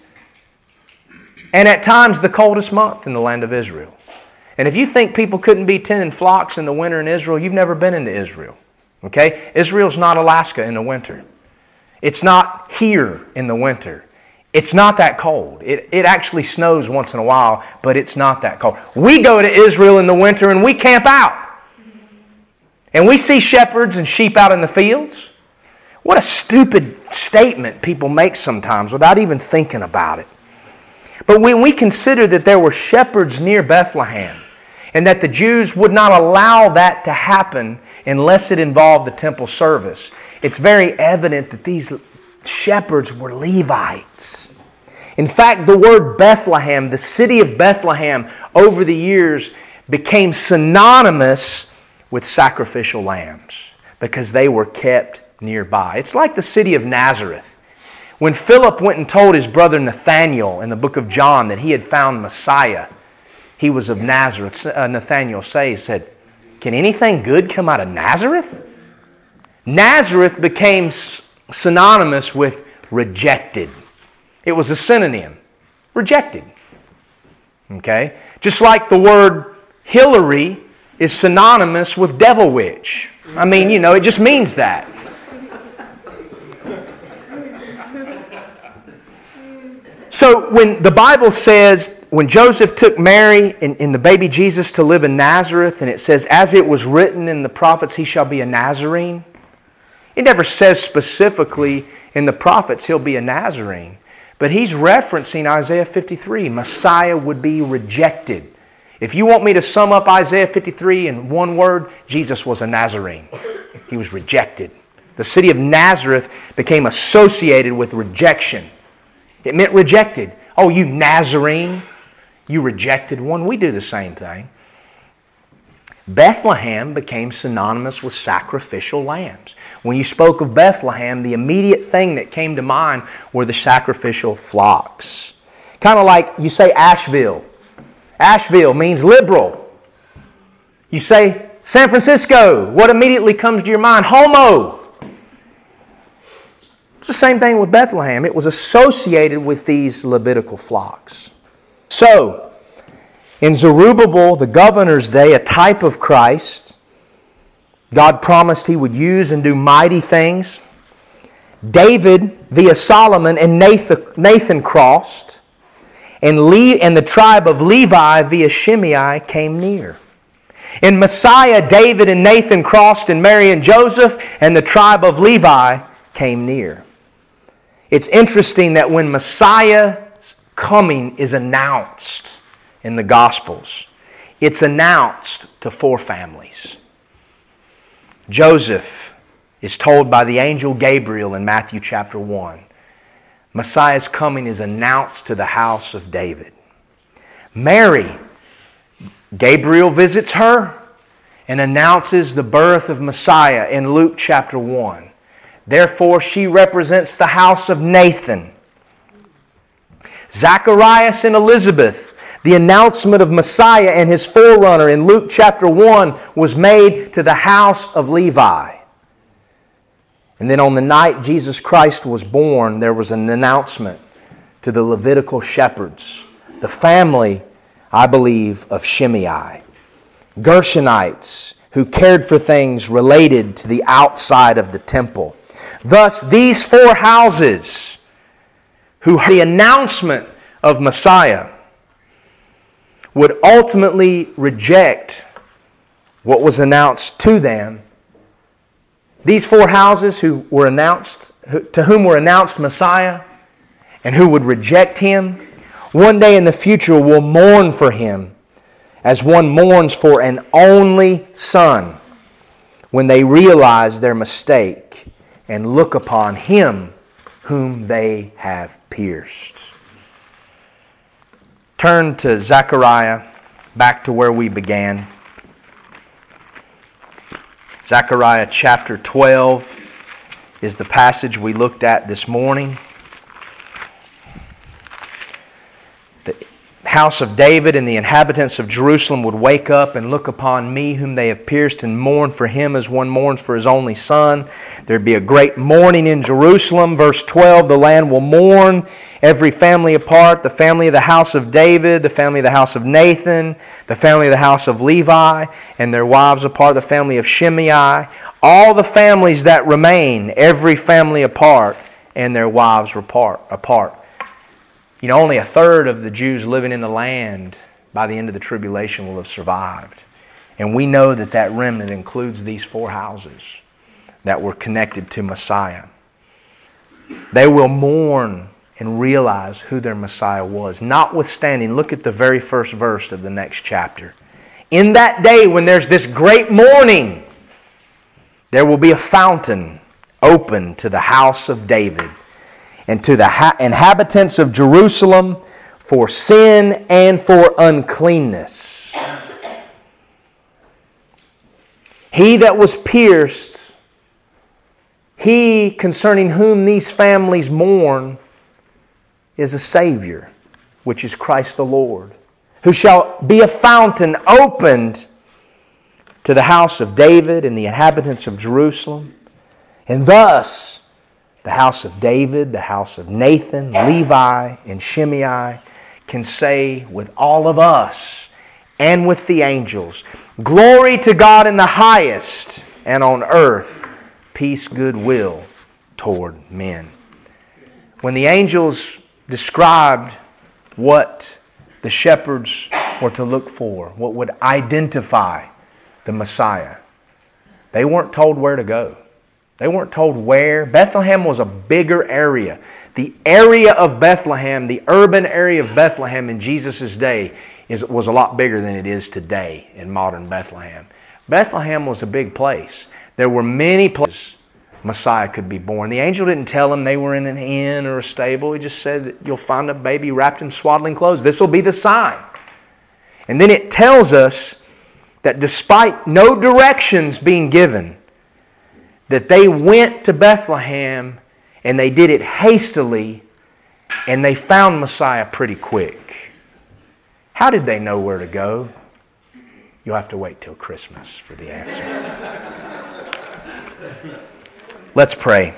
and at times the coldest month in the land of Israel. And if you think people couldn't be tending flocks in the winter in Israel, you've never been into Israel. Okay? Israel's not Alaska in the winter. It's not here in the winter. It's not that cold. It, it actually snows once in a while, but it's not that cold. We go to Israel in the winter and we camp out. And we see shepherds and sheep out in the fields. What a stupid statement people make sometimes without even thinking about it. But when we consider that there were shepherds near Bethlehem and that the Jews would not allow that to happen unless it involved the temple service, it's very evident that these shepherds were Levites. In fact, the word Bethlehem, the city of Bethlehem, over the years became synonymous with sacrificial lambs because they were kept nearby. It's like the city of Nazareth. When Philip went and told his brother Nathanael in the book of John that he had found Messiah, he was of Nazareth. Uh, Nathanael says, said, Can anything good come out of Nazareth? Nazareth became synonymous with rejected. It was a synonym. Rejected. Okay? Just like the word Hillary is synonymous with devil witch. I mean, you know, it just means that. So when the Bible says, when Joseph took Mary and, and, the baby Jesus to live in Nazareth, and it says, as it was written in the prophets, he shall be a Nazarene. It never says specifically in the prophets he'll be a Nazarene. But he's referencing Isaiah 53. Messiah would be rejected. If you want me to sum up Isaiah 53 in one word, Jesus was a Nazarene. He was rejected. The city of Nazareth became associated with rejection. It meant rejected. Oh, you Nazarene, you rejected one. We do the same thing. Bethlehem became synonymous with sacrificial lambs. When you spoke of Bethlehem, the immediate thing that came to mind were the sacrificial flocks. Kind of like you say Asheville. Asheville means liberal. You say San Francisco, what immediately comes to your mind? Homo. It's the same thing with Bethlehem. It was associated with these Levitical flocks. So, in Zerubbabel, the governor's day, a type of Christ, God promised he would use and do mighty things. David, via Solomon, and Nathan, Nathan crossed. and, Le- and the tribe of Levi via Shimei came near. In Messiah, David and Nathan crossed, and Mary and Joseph and the tribe of Levi came near. It's interesting that when Messiah's coming is announced in the Gospels, it's announced to four families. Joseph is told by the angel Gabriel in Matthew chapter 1 Messiah's coming is announced to the house of David. Mary, Gabriel visits her and announces the birth of Messiah in Luke chapter 1. Therefore, she represents the house of Nathan. Zacharias and Elizabeth, the announcement of Messiah and his forerunner in Luke chapter 1 was made to the house of Levi. And then on the night Jesus Christ was born, there was an announcement to the Levitical shepherds, the family, I believe, of Shimei, Gershonites who cared for things related to the outside of the temple. Thus, these four houses who heard the announcement of Messiah would ultimately reject what was announced to them these four houses who were announced, to whom were announced Messiah, and who would reject him, one day in the future will mourn for him as one mourns for an only son when they realize their mistake and look upon him whom they have pierced. Turn to Zechariah, back to where we began. Zechariah chapter 12 is the passage we looked at this morning. House of David and the inhabitants of Jerusalem would wake up and look upon me, whom they have pierced, and mourn for him as one mourns for his only son. There'd be a great mourning in Jerusalem. Verse 12 the land will mourn, every family apart the family of the house of David, the family of the house of Nathan the family of the house of Levi and their wives apart, the family of Shimei, all the families that remain, every family apart, and their wives apart. apart. You know, only a third of the Jews living in the land by the end of the tribulation will have survived. And we know that that remnant includes these four houses that were connected to Messiah. They will mourn and realize who their Messiah was. Notwithstanding, look at the very first verse of the next chapter. In that day when there's this great mourning, there will be a fountain open to the house of David and to the ha- inhabitants of Jerusalem for sin and for uncleanness. He that was pierced, he concerning whom these families mourn, is a Savior, which is Christ the Lord, who shall be a fountain opened to the house of David and the inhabitants of Jerusalem. And thus, the house of David, the house of Nathan, Levi, and Shimei can say with all of us and with the angels, Glory to God in the highest, and on earth, peace, goodwill toward men. When the angels described what the shepherds were to look for, what would identify the Messiah. They weren't told where to go. They weren't told where. Bethlehem was a bigger area. The area of Bethlehem, the urban area of Bethlehem in Jesus' day, is, was a lot bigger than it is today in modern Bethlehem. Bethlehem was a big place. There were many places Messiah could be born. The angel didn't tell him they were in an inn or a stable. He just said you'll find a baby wrapped in swaddling clothes. This will be the sign. And then it tells us that despite no directions being given, that they went to Bethlehem and they did it hastily and they found Messiah pretty quick. How did they know where to go? You'll have to wait till Christmas for the answer. Let's pray.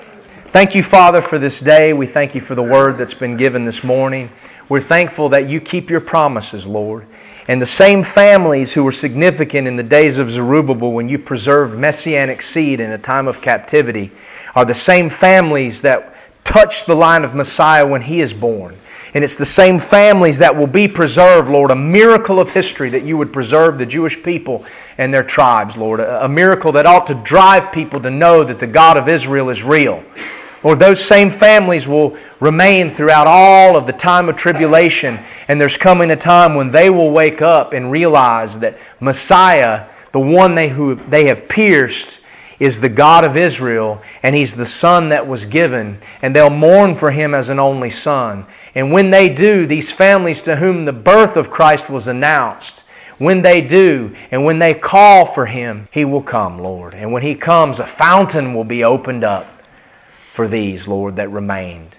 Thank you, Father, for this day. We thank you for the word that's been given this morning. We're thankful that you keep your promises, Lord. And the same families who were significant in the days of Zerubbabel when you preserved messianic seed in a time of captivity are the same families that touch the line of Messiah when he is born. And it's the same families that will be preserved, Lord. A miracle of history that you would preserve the Jewish people and their tribes, Lord. A, miracle that ought to drive people to know that the God of Israel is real. Lord, those same families will remain throughout all of the time of tribulation, and there's coming a time when they will wake up and realize that Messiah, the one they, who they have pierced, is the God of Israel, and He's the Son that was given, and they'll mourn for Him as an only Son. And when they do, these families to whom the birth of Christ was announced, when they do, and when they call for Him, He will come, Lord. And when He comes, a fountain will be opened up for these, Lord, that remained.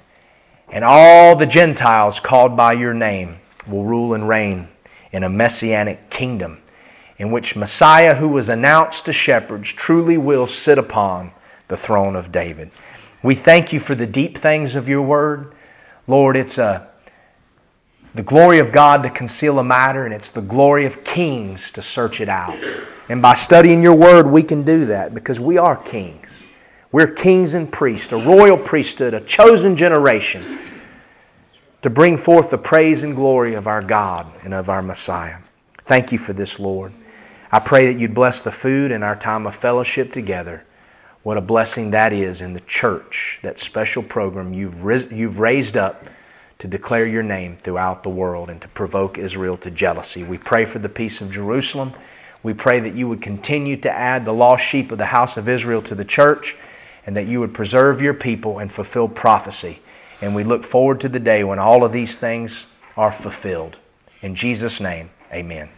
And all the Gentiles called by your name will rule and reign in a messianic kingdom in which Messiah, who was announced to shepherds, truly will sit upon the throne of David. We thank you for the deep things of your word. Lord, it's a, the glory of God to conceal a matter, and it's the glory of kings to search it out. And by studying your word, we can do that because we are kings. We're kings and priests, a royal priesthood, a chosen generation to bring forth the praise and glory of our God and of our Messiah. Thank you for this, Lord. I pray that you'd bless the food and our time of fellowship together. What a blessing that is in the church, that special program you've, you've raised up to declare your name throughout the world and to provoke Israel to jealousy. We pray for the peace of Jerusalem. We pray that you would continue to add the lost sheep of the house of Israel to the church and that you would preserve your people and fulfill prophecy. And we look forward to the day when all of these things are fulfilled. In Jesus' name, amen.